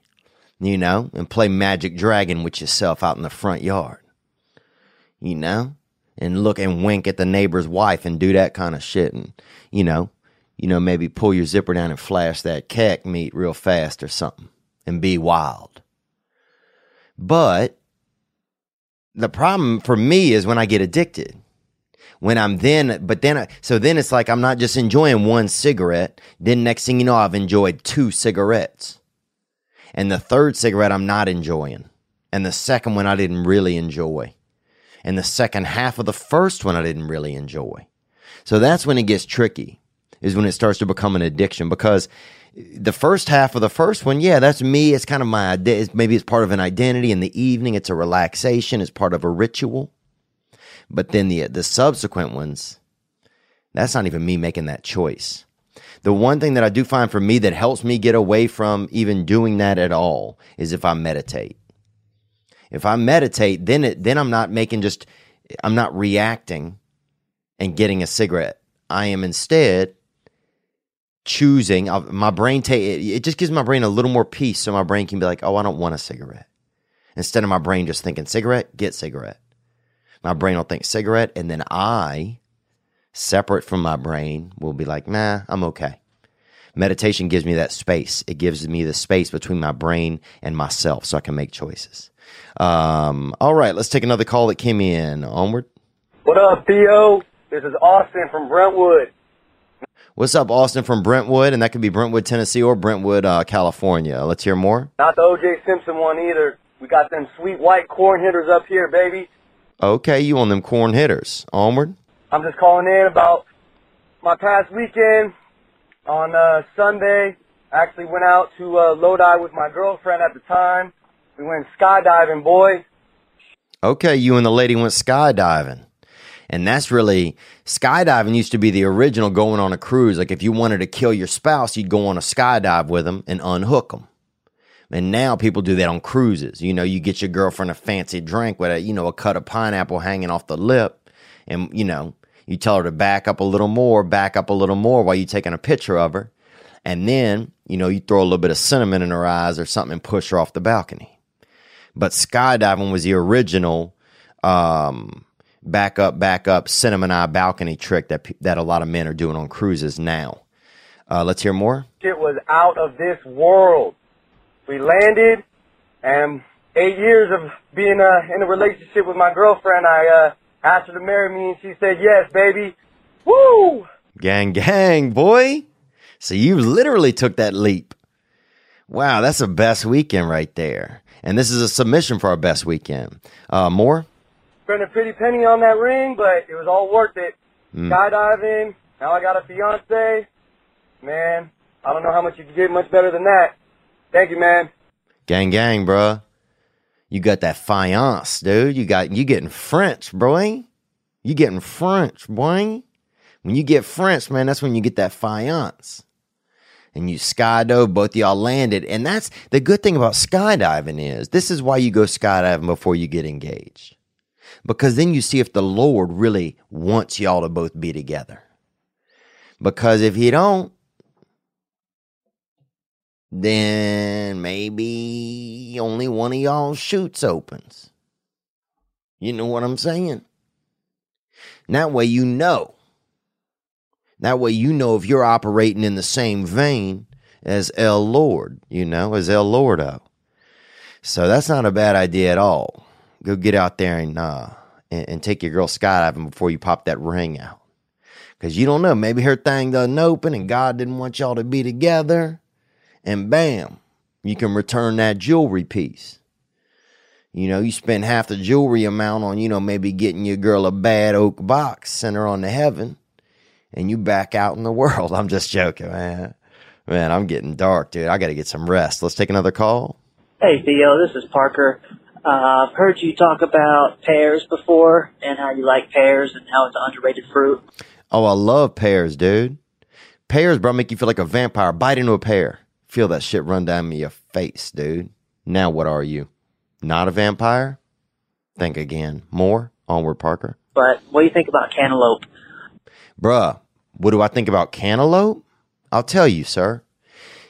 you know, and play Magic Dragon with yourself out in the front yard, you know, and look and wink at the neighbor's wife and do that kind of shit, and you know, you know, maybe pull your zipper down and flash that cack meat real fast or something, and be wild. But the problem for me is when I get addicted. When I'm then, but then, I, so then it's like I'm not just enjoying one cigarette. Then next thing you know, I've enjoyed two cigarettes and the third cigarette I'm not enjoying. And the second one I didn't really enjoy. And the second half of the first one I didn't really enjoy. So that's when it gets tricky, is when it starts to become an addiction because the first half of the first one, yeah, that's me. It's kind of my maybe it's part of an identity. In the evening, it's a relaxation. It's part of a ritual. But then the the subsequent ones, that's not even me making that choice. The one thing that I do find for me that helps me get away from even doing that at all is if I meditate. If I meditate, then it, then I'm not making just, I'm not reacting and getting a cigarette. I am instead choosing uh, my brain take it just gives my brain a little more peace so my brain can be like oh i don't want a cigarette instead of my brain just thinking cigarette get cigarette my brain will think cigarette and then i separate from my brain will be like, nah, I'm okay. Meditation gives me that space. It gives me the space between my brain and myself so I can make choices. Um, all right, let's take another call that came in. Onward. What up, Theo? This is Austin from Brentwood. What's up, Austin from Brentwood? And that could be Brentwood, Tennessee or Brentwood, uh, California. Let's hear more. Not the OJ Simpson one either. We got them sweet white corn hitters up here, baby. Okay, you on them corn hitters. Onward. I'm just calling in about my past weekend on uh, Sunday. I actually went out to uh, Lodi with my girlfriend at the time. We went skydiving, boy. Okay, you and the lady went skydiving. And that's really skydiving used to be the original going on a cruise. Like if you wanted to kill your spouse, you'd go on a skydive with them and unhook them. And now people do that on cruises. You know, you get your girlfriend a fancy drink with a, you know, a cut of pineapple hanging off the lip and you know you tell her to back up a little more back up a little more while you're taking a picture of her. And then you know you throw a little bit of cinnamon in her eyes or something and push her off the balcony. But skydiving was the original um, back up back up cinnamon eye balcony trick that that a lot of men are doing on cruises now. Uh, let's hear more. It was out of this world. We landed and eight years of being uh, in a relationship with my girlfriend i uh, asked her to marry me, and she said yes, baby. Woo! Gang, gang, boy. So you literally took that leap. Wow, that's a best weekend right there. And this is a submission for our best weekend. Uh, more? Spent a pretty penny on that ring, but it was all worth it. Mm. Skydiving, Now I got a fiance. Man, I don't know how much you can get much better than that. Thank you, man. Gang, gang, bruh. You got that fiance, dude. You got you getting French, boy. You getting French, boy. When you get French, man, that's when you get that fiance. And you skydove, both y'all landed. And that's the good thing about skydiving is this is why you go skydiving before you get engaged. Because then you see if the Lord really wants y'all to both be together. Because if he don't, then maybe only one of y'all shoots opens. You know what I'm saying? That way you know. That way you know if you're operating in the same vein as El Lord, you know, as El Lordo. So that's not a bad idea at all. Go get out there and uh and, and take your girl skydiving before you pop that ring out. Cause you don't know, maybe her thing doesn't open and God didn't want y'all to be together and bam, you can return that jewelry piece. You know, you spend half the jewelry amount on, you know, maybe getting your girl a bad oak box, send her on to heaven, and you back out in the (laughs) world. I'm just joking, man. Man, I'm getting dark, dude. I got to get some rest. Let's take another call. Hey Theo, this is Parker. Uh, I've heard you talk about pears before and how you like pears and how it's an underrated fruit. Oh, I love pears, dude. Pears, bro, make you feel like a vampire. Bite into a pear. Feel that shit run down your face, dude. Now what are you? Not a vampire? Think again. More? Onward, Parker. But what do you think about cantaloupe? Bruh, what do I think about cantaloupe? I'll tell you, sir.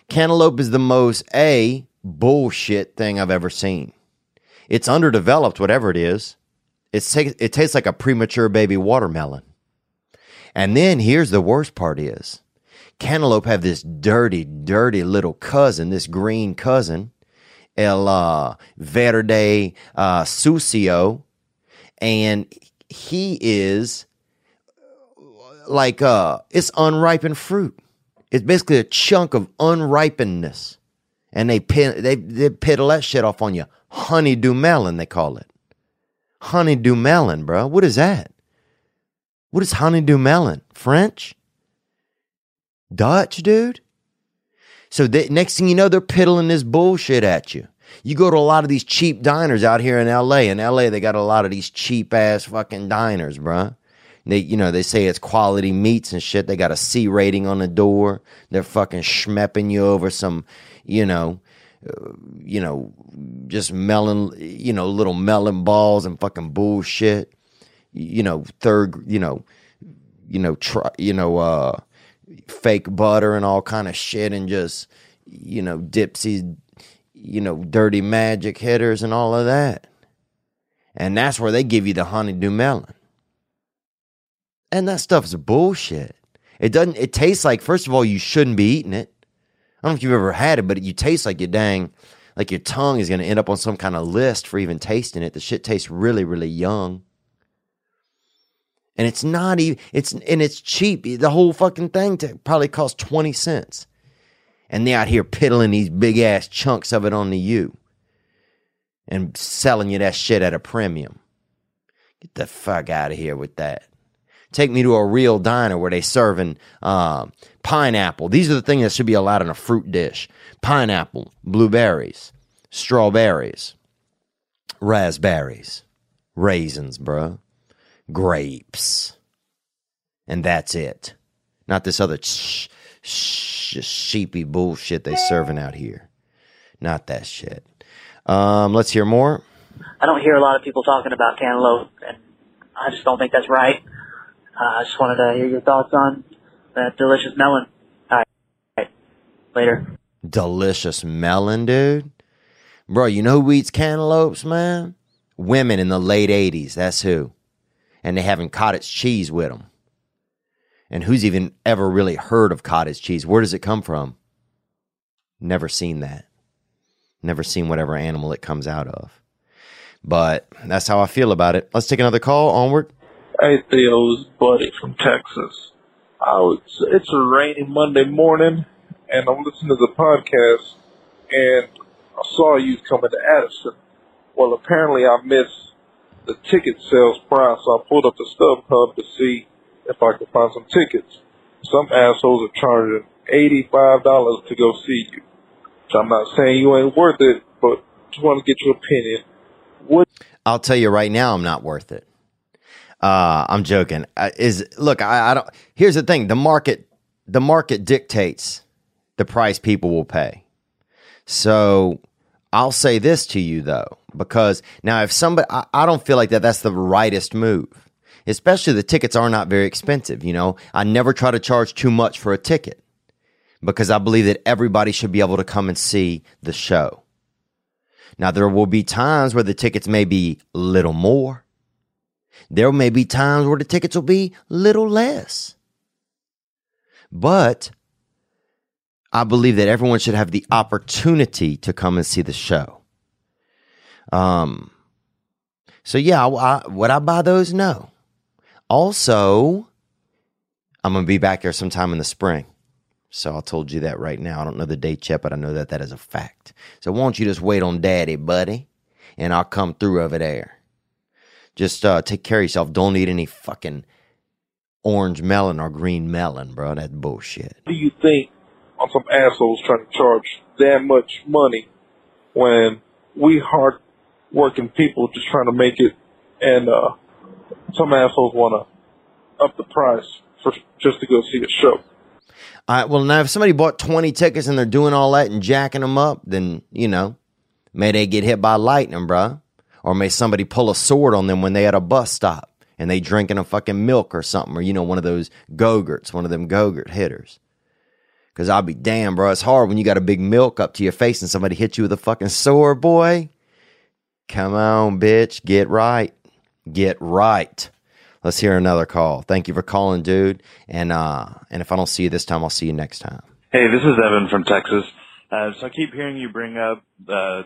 Cantaloupe is the most A, bullshit thing I've ever seen. It's underdeveloped, whatever it is. It's ta- it tastes like a premature baby watermelon. And then here's the worst part is cantaloupe have this dirty, dirty little cousin, this green cousin, El uh, Verde uh, Sucio, and he is like uh, it's unripened fruit. It's basically a chunk of unripenedness, and they pin, they they piddle that shit off on you. Honeydew melon, they call it. Honeydew melon, bro. What is that? What is honeydew melon? French? Dutch, dude? So the next thing you know, they're piddling this bullshit at you. You go to a lot of these cheap diners out here in LA. In LA, they got a lot of these cheap ass fucking diners, bruh. They, you know, they say it's quality meats and shit. They got a C rating on the door. They're fucking schmepping you over some, you know, uh, you know, just melon, you know, little melon balls and fucking bullshit. You know, third, you know, you know, try, you know, uh, fake butter and all kind of shit and just, you know, dipsy, you know, dirty magic hitters and all of that. And that's where they give you the honeydew melon. And that stuff is bullshit. It doesn't, it tastes like, first of all, you shouldn't be eating it. I don't know if you've ever had it, but you taste like you dang, like your tongue is going to end up on some kind of list for even tasting it. The shit tastes really, really young. And it's not even, it's, and it's cheap. The whole fucking thing to probably cost 20 cents. And they out here piddling these big ass chunks of it onto you and selling you that shit at a premium. Get the fuck out of here with that. Take me to a real diner where they serving uh, pineapple. These are the things that should be allowed in a fruit dish: pineapple, blueberries, strawberries, raspberries, raisins, bruh, grapes, and that's it. Not this other sh- sh- sheepy bullshit they serving out here. Not that shit. Um, let's hear more. I don't hear a lot of people talking about cantaloupe, and I just don't think that's right. Uh, I just wanted to hear your thoughts on that delicious melon. All right. All right. Later. Delicious melon, dude. Bro, you know who eats cantaloupes, man? Women in the late 80s. That's who. And they having cottage cheese with them. And who's even ever really heard of cottage cheese? Where does it come from? Never seen that. Never seen whatever animal it comes out of. But that's how I feel about it. Let's take another call. Onward. Hey Theo's buddy from Texas. I was, it's a rainy Monday morning, and I'm listening to the podcast, and I saw you coming to Addison. Well, apparently I missed the ticket sales price, so I pulled up the StubHub to see if I could find some tickets. some assholes are charging eighty-five dollars to go see you. So I'm not saying you ain't worth it, but just want to get your opinion. What I'll tell you right now, I'm not worth it. Uh, I'm joking. Uh, is look, I, I don't. Here's the thing: the market, the market dictates the price people will pay. So I'll say this to you though, because now if somebody, I, I don't feel like that. That's the rightest move. Especially the tickets are not very expensive. You know, I never try to charge too much for a ticket because I believe that everybody should be able to come and see the show. Now, there will be times where the tickets may be little more. There may be times where the tickets will be little less. But I believe that everyone should have the opportunity to come and see the show. Um, so yeah, I, I, would I buy those? No. Also, I'm to be back there sometime in the spring. So I told you that right now. I don't know the date yet, but I know that that is a fact. So won't you just wait on daddy, buddy? And I'll come through over there. Just uh, take care of yourself. Don't eat any fucking orange melon or green melon, bro. That's bullshit. do you think on some assholes trying to charge that much money when we hard working people just trying to make it and uh some assholes wanna up the price for just to go see a show. All right. Well, now if somebody bought 20 tickets and they're doing all that and jacking them up, then, you know, may they get hit by lightning, bruh. Or may somebody pull a sword on them when they at a bus stop and they drinking a fucking milk or something, or, you know, one of those go-gurts, one of them go-gurt hitters. Cause I'll be damn, bro. It's hard when you got a big milk up to your face and somebody hits you with a fucking sword, boy. Come on, bitch. Get right. Get right. Let's hear another call. Thank you for calling, dude. And uh, and if I don't see you this time, I'll see you next time. Hey, this is Evan from Texas. Uh, so I keep hearing you bring up uh, uh,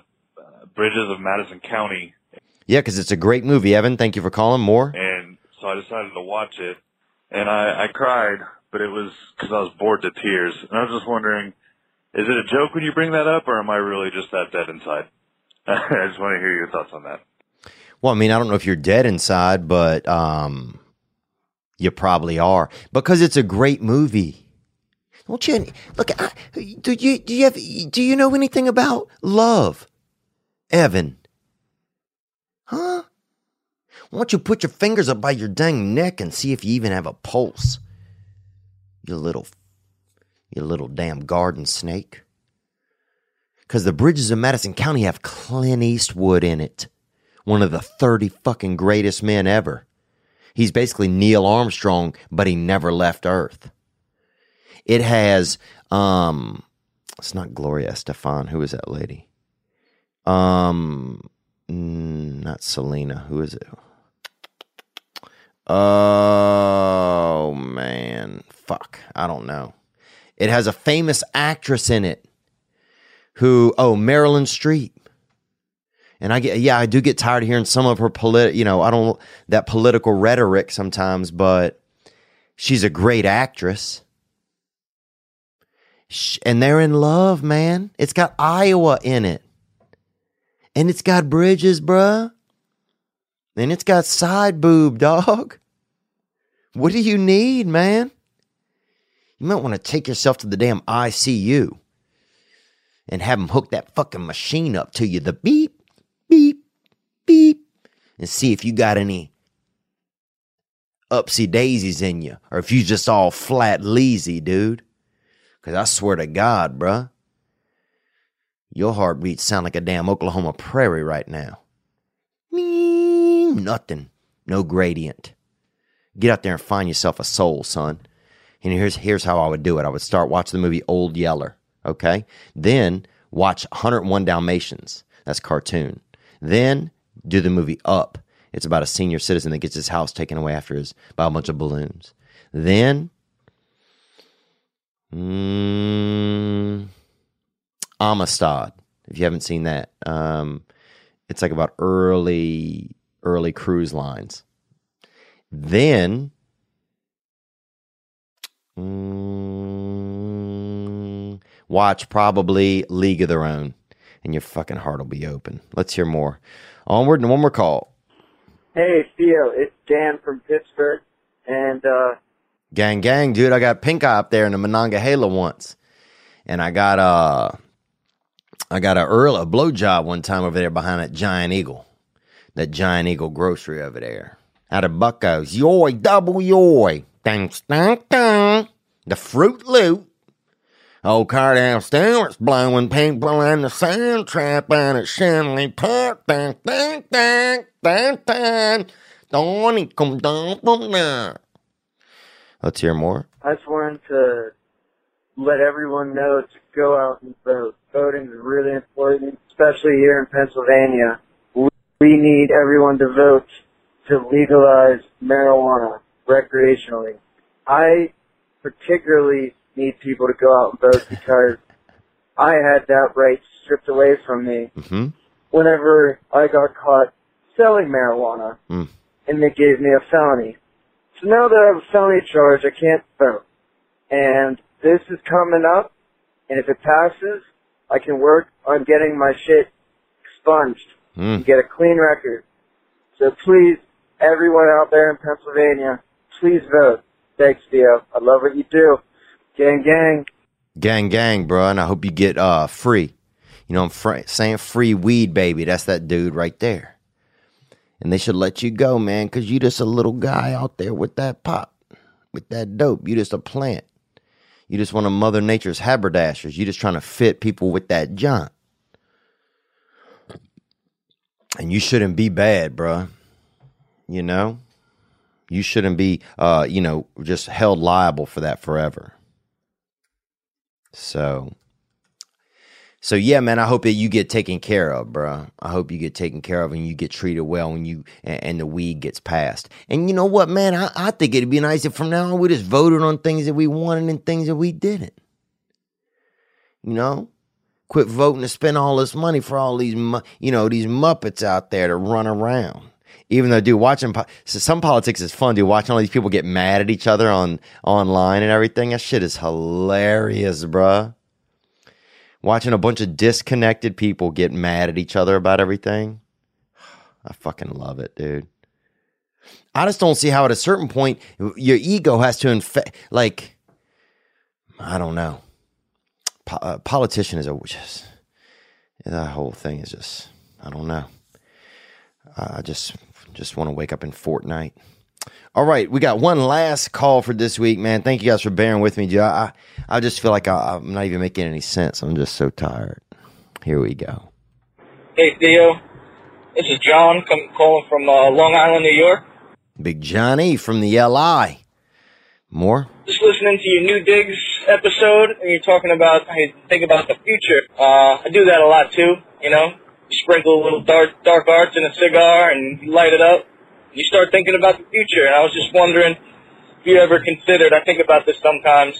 Bridges of Madison County, Yeah, because it's a great movie, Evan. Thank you for calling. More. and so I decided to watch it, and I, I cried, but it was because I was bored to tears, and I was just wondering, is it a joke when you bring that up, or am I really just that dead inside? (laughs) I just want to hear your thoughts on that. Well, I mean, I don't know if you're dead inside, but um, you probably are because it's a great movie. Don't you look? I, do you do you have do you know anything about love, Evan? Huh? Why don't you put your fingers up by your dang neck and see if you even have a pulse? You little, you little damn garden snake. Because the bridges of Madison County have Clint Eastwood in it one of the 30 fucking greatest men ever. He's basically Neil Armstrong, but he never left Earth. It has, um, it's not Gloria Estefan. Who is that lady? Um, mm, not Selena. Who is it? Oh, man. Fuck. I don't know. It has a famous actress in it who, oh, Marilyn Streep. And I get, yeah, I do get tired of hearing some of her polit, you know, I don't that political rhetoric sometimes, but she's a great actress. And they're in love, man. It's got Iowa in it, and it's got Bridges, bruh, and it's got side boob, dog. What do you need, man? You might want to take yourself to the damn ICU and have them hook that fucking machine up to you. The beep, beep, beep, and see if you got any upsy daisies in you, or if you just all flat lazy, dude. Cause I swear to God, bruh, your heartbeats sound like a damn Oklahoma prairie right now. Me, nothing, no gradient. Get out there and find yourself a soul, son. And here's here's how I would do it. I would start watching the movie Old Yeller, okay? Then watch 101 Dalmatians. That's cartoon. Then do the movie Up. It's about a senior citizen that gets his house taken away after his by a bunch of balloons. Then mm, Amistad. If you haven't seen that, um, it's like about early early cruise lines. Then mm, watch probably League of Their Own, and your fucking heart will be open. Let's hear more. Onward and one more call. Hey, Theo, it's Dan from Pittsburgh, and uh, Gang, gang, dude. I got pink eye up there in the Monongahela once, and I got uh, I got a earl a blowjob one time over there behind that Giant Eagle, that Giant Eagle grocery over there. Out of Bucko's, yoy, double yoy, dang, dang, dang. The Fruit Loop. Old car downstairs blowing people in the sand trap and at Shanley Park. Dang, dang, dang, dang, dang. Donnie, come down from there. Let's hear more. I just wanted to let everyone know to go out and vote. Voting is really important, especially here in Pennsylvania. We need everyone to vote to legalize marijuana recreationally. I particularly need people to go out and vote because I had that right stripped away from me Mm-hmm. whenever I got caught selling marijuana Mm. and they gave me a felony. So now that I have a felony charge, I can't vote. And this is coming up, and if it passes, I can work on getting my shit expunged and Mm. get a clean record. So please, everyone out there in Pennsylvania, please vote. Thanks, Theo. I love what you do. Gang, gang. Gang, gang, bro. And I hope you get uh free. You know, I'm fr- saying free weed, baby. That's that dude right there. And they should let you go, man, because you just a little guy out there with that pop, with that dope. You just a plant. You just one of Mother Nature's haberdashers. You just trying to fit people with that junk. And you shouldn't be bad, bruh. You know? You shouldn't be, uh, you know, just held liable for that forever. So, so yeah, man. I hope that you get taken care of, bro. I hope you get taken care of and you get treated well when you and, and the weed gets passed. And you know what, man? I, I think it'd be nice if from now on we just voted on things that we wanted and things that we didn't. You know, quit voting to spend all this money for all these, you know, these muppets out there to run around. Even though, dude, watching po- so some politics is fun, dude. Watching all these people get mad at each other on online and everything, that shit is hilarious, bruh. Watching a bunch of disconnected people get mad at each other about everything, I fucking love it, dude. I just don't see how at a certain point your ego has to infect. Like, I don't know. Po- uh, politician is a just that whole thing is just I don't know. I just just want to wake up in Fortnite. All right, we got one last call for this week, man. Thank you guys for bearing with me, Joe. I I just feel like I, I'm not even making any sense. I'm just so tired. Here we go. Hey Theo, this is John come, calling from uh, Long Island, New York. Big Johnny from the LI. More? Just listening to your new digs episode, and you're talking about how you think about the future. Uh, I do that a lot too. You know, sprinkle a little dark dark arts in a cigar, and light it up. You start thinking about the future, and I was just wondering if you ever considered. I think about this sometimes.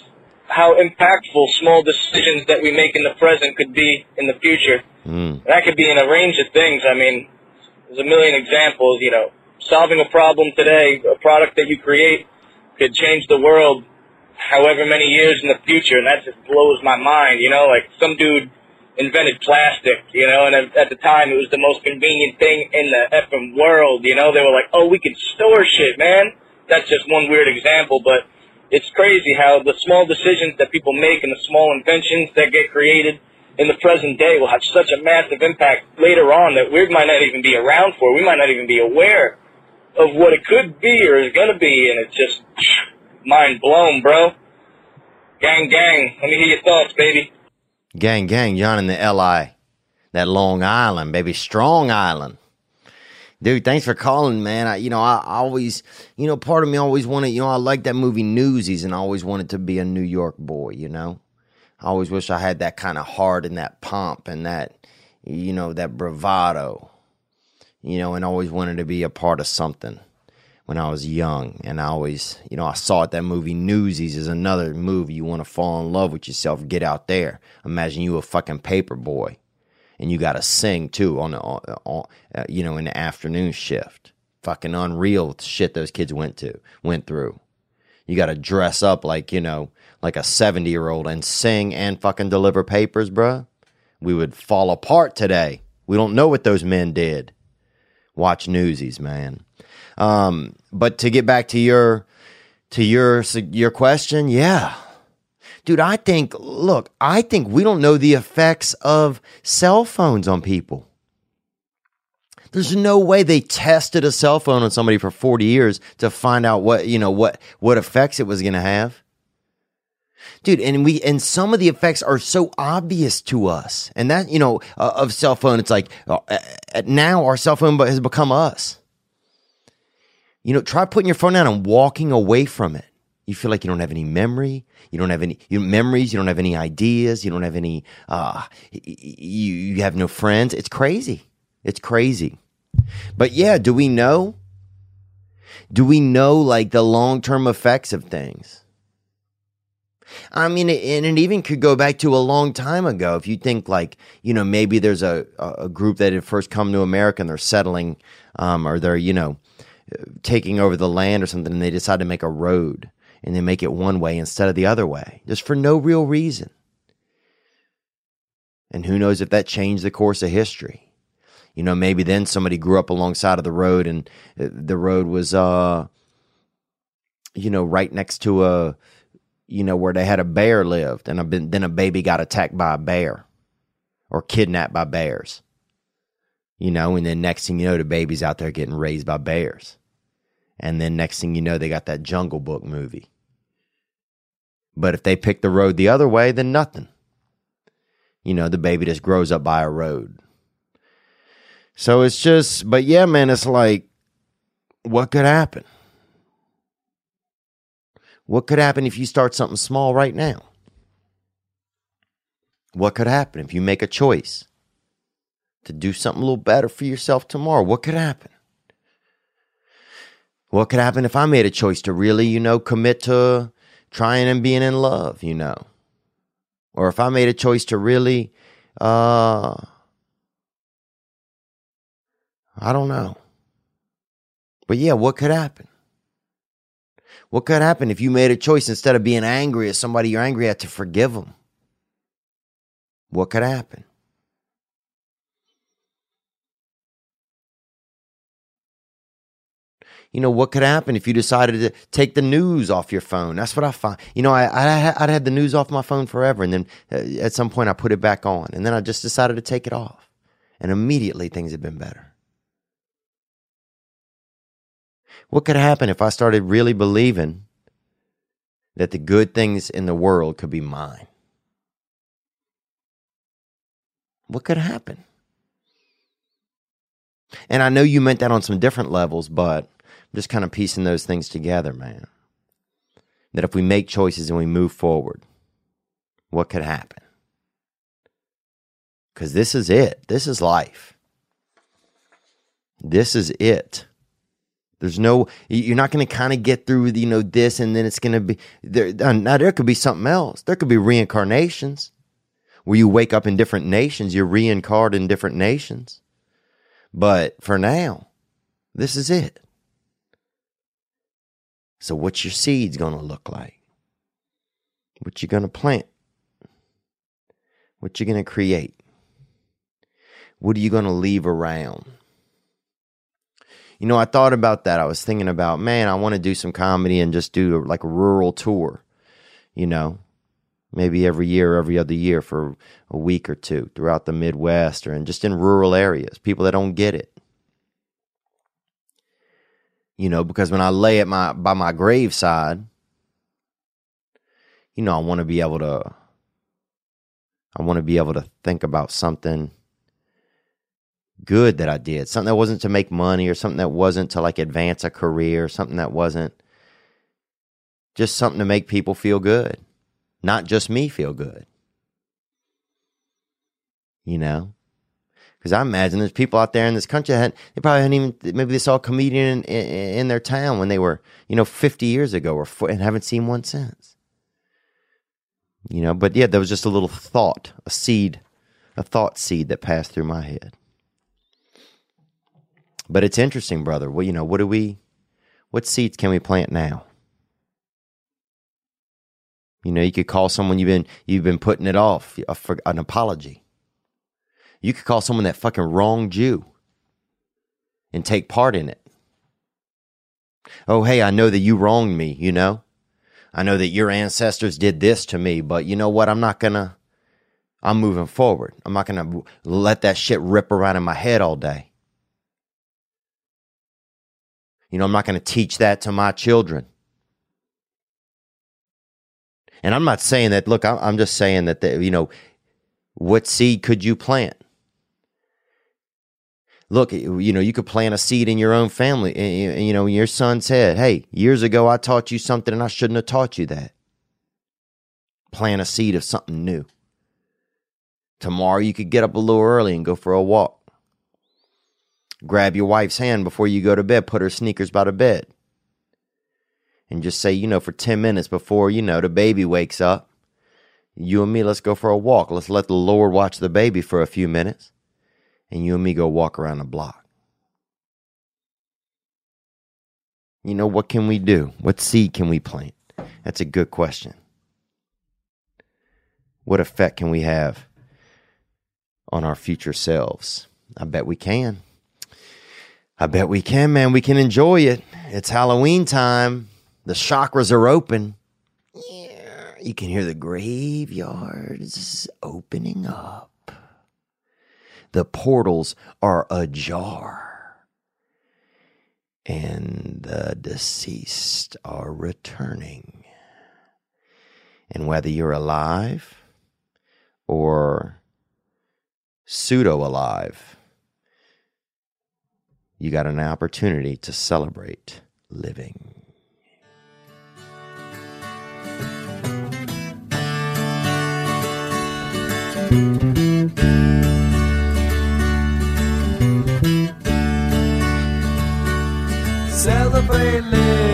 How impactful small decisions that we make in the present could be in the future. Mm. That could be in a range of things. I mean, there's a million examples. You know, solving a problem today, a product that you create, could change the world however many years in the future, and that just blows my mind. You know, like some dude invented plastic, you know, and at, the time it was the most convenient thing in the effing world. You know, they were like, "Oh, we can store shit, man." That's just one weird example, but it's crazy how the small decisions that people make and the small inventions that get created in the present day will have such a massive impact later on that we might not even be around for. We might not even be aware of what it could be or is going to be, and it's just mind blown, bro. Gang, gang. Let me hear your thoughts, baby. Gang, gang, John in the LI. That Long Island, baby. Strong Island. Dude, thanks for calling, man. I, you know, I, always, you know, part of me always wanted, you know, I like that movie Newsies and I always wanted to be a New York boy, you know? I always wish I had that kind of heart and that pomp and that, you know, that bravado, you know, and always wanted to be a part of something when I was young. And I always, you know, I saw it, that movie Newsies is another movie. You want to fall in love with yourself, get out there. Imagine you a fucking paper boy and you got to sing too on the, on, uh, you know, in the afternoon shift. Fucking unreal shit those kids went to, went through. You got to dress up like, you know, like a 70 year old and sing and fucking deliver papers, bruh. We would fall apart today. We don't know what those men did. Watch Newsies, man. Um, but to get back to your to your your question, yeah. Dude, I think look, I think we don't know the effects of cell phones on people. There's no way they tested a cell phone on somebody for 40 years to find out what, you know, what what effects it was going to have. Dude, and we and some of the effects are so obvious to us. And that, you know, uh, of cell phone, it's like uh, uh, now our cell phone has become us. You know, try putting your phone down and walking away from it. You feel like you don't have any memory. You don't have any you memories. You don't have any ideas. You don't have any. Uh, you you have no friends. It's crazy. It's crazy. But yeah, do we know? Do we know like the long term effects of things? I mean, and it even could go back to a long time ago. If you think like, you know, maybe there's a, a group that had first come to America and they're settling, um, or they're, you know, taking over the land or something, and they decide to make a road and they make it one way instead of the other way, just for no real reason. And who knows if that changed the course of history? You know, maybe then somebody grew up alongside of the road and uh, the road was, uh, you know, right next to a, you know, where they had a bear lived and a, then a baby got attacked by a bear or kidnapped by bears. You know, and then next thing you know, the baby's out there getting raised by bears. And then next thing you know, they got that Jungle Book movie. But if they pick the road the other way, then nothing. You know, the baby just grows up by a road. So it's just, but yeah, man, it's like, what could happen? What could happen if you start something small right now? What could happen if you make a choice to do something a little better for yourself tomorrow? What could happen? What could happen if I made a choice to really, you know, commit to trying and being in love, you know? Or if I made a choice to really, uh, I don't know. But yeah, what could happen? What could happen if you made a choice instead of being angry at somebody you're angry at to forgive them? What could happen? You know, what could happen if you decided to take the news off your phone? That's what I find. You know, I, I, I'd had the news off my phone forever. And then uh, at some point I put it back on. And then I just decided to take it off. And immediately things have been better. What could happen if I started really believing that the good things in the world could be mine? What could happen? And I know you meant that on some different levels, but just kind of piecing those things together, man. That if we make choices and we move forward, what could happen? Because this is it. This is life. This is it. There's no, you're not going to kind of get through, you know, this and then it's going to be, there, uh, now there could be something else. There could be reincarnations where you wake up in different nations, you're reincarnated in different nations. But for now, this is it. So what's your seeds going to look like? What you going to plant? What you going to create? What are you going to leave around? You know, I thought about that. I was thinking about, man, I want to do some comedy and just do like a rural tour, you know, maybe every year, every other year for a week or two throughout the Midwest or in just in rural areas, people that don't get it you know, because when I lay at my by my graveside, you know, I want to be able to I want to be able to think about something good that I did, something that wasn't to make money or something that wasn't to like advance a career, something that wasn't just something to make people feel good, not just me feel good. You know? Because I imagine there's people out there in this country that they probably hadn't even, maybe they saw a comedian in, in, in their town when they were, you know, 50 years ago or and haven't seen one since. You know, but yeah, there was just a little thought, a seed, a thought seed that passed through my head. But it's interesting, brother. Well, you know, what do we, what seeds can we plant now? You know, you could call someone you've been you've been putting it off for an apology. You could call someone that fucking wronged you and take part in it. Oh, hey, I know that you wronged me, you know? I know that your ancestors did this to me, but you know what? I'm not gonna. I'm moving forward. I'm not gonna let that shit rip around in my head all day. You know, I'm not gonna teach that to my children. And I'm not saying that. Look, I'm, just saying that. The, you know, what seed could you plant? Look, you know, you could plant a seed in your own family. You know, your son said, Hey, years ago I taught you something and I shouldn't have taught you that. Plant a seed of something new. Tomorrow you could get up a little early and go for a walk. Grab your wife's hand before you go to bed, put her sneakers by the bed. And just say, you know, for 10 minutes before, you know, the baby wakes up, you and me, let's go for a walk. Let's let the Lord watch the baby for a few minutes and you and me go walk around the block. You know, what can we do? What seed can we plant? That's a good question. What effect can we have on our future selves? I bet we can. I bet we can, man. We can enjoy it. It's Halloween time. The chakras are open. Yeah, you can hear the graveyards opening up the portals are ajar, and the deceased are returning. And whether you're alive or pseudo alive, you got an opportunity to celebrate living. Celebrate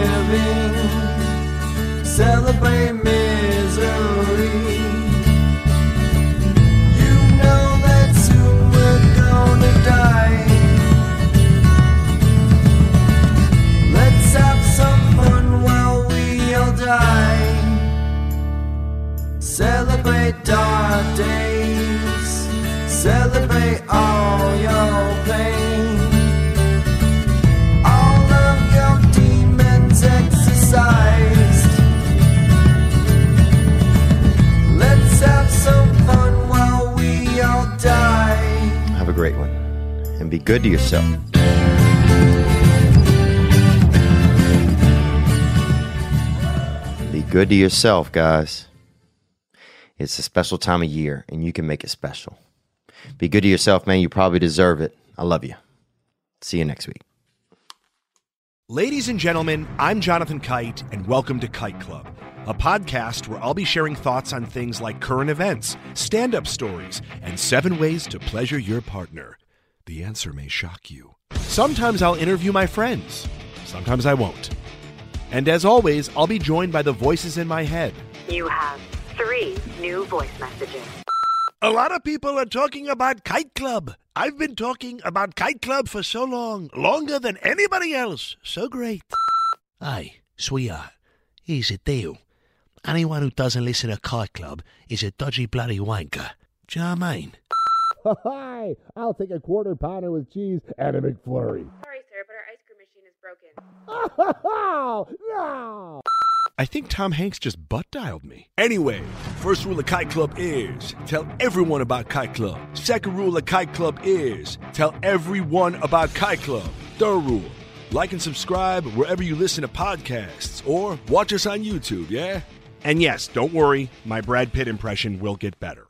to yourself. Be good to yourself, guys. It's a special time of year and you can make it special. Be good to yourself, man. You probably deserve it. I love you. See you next week. Ladies and gentlemen, I'm Jonathan Kite, and welcome to Kite Club, a podcast where I'll be sharing thoughts on things like current events, stand up stories, and seven ways to pleasure your partner. The answer may shock you. Sometimes I'll interview my friends, sometimes I won't. And as always, I'll be joined by the voices in my head. You have three new voice messages. A lot of people are talking about Kite Club. I've been talking about Kite Club for so long, longer than anybody else. So great. Hey, sweetheart, here's the deal. Anyone who doesn't listen to Kite Club is a dodgy bloody wanker. Do you know what I mean? Hi, I'll take a quarter pounder with cheese and a McFlurry. Sorry, sir, but our ice cream machine is broken. no! (laughs) I think Tom Hanks just butt dialed me. Anyway, first rule of Kite Club is tell everyone about Kite Club. Second rule of Kite Club is tell everyone about Kite Club. Third rule like and subscribe wherever you listen to podcasts or watch us on YouTube, yeah? And yes, don't worry, my Brad Pitt impression will get better.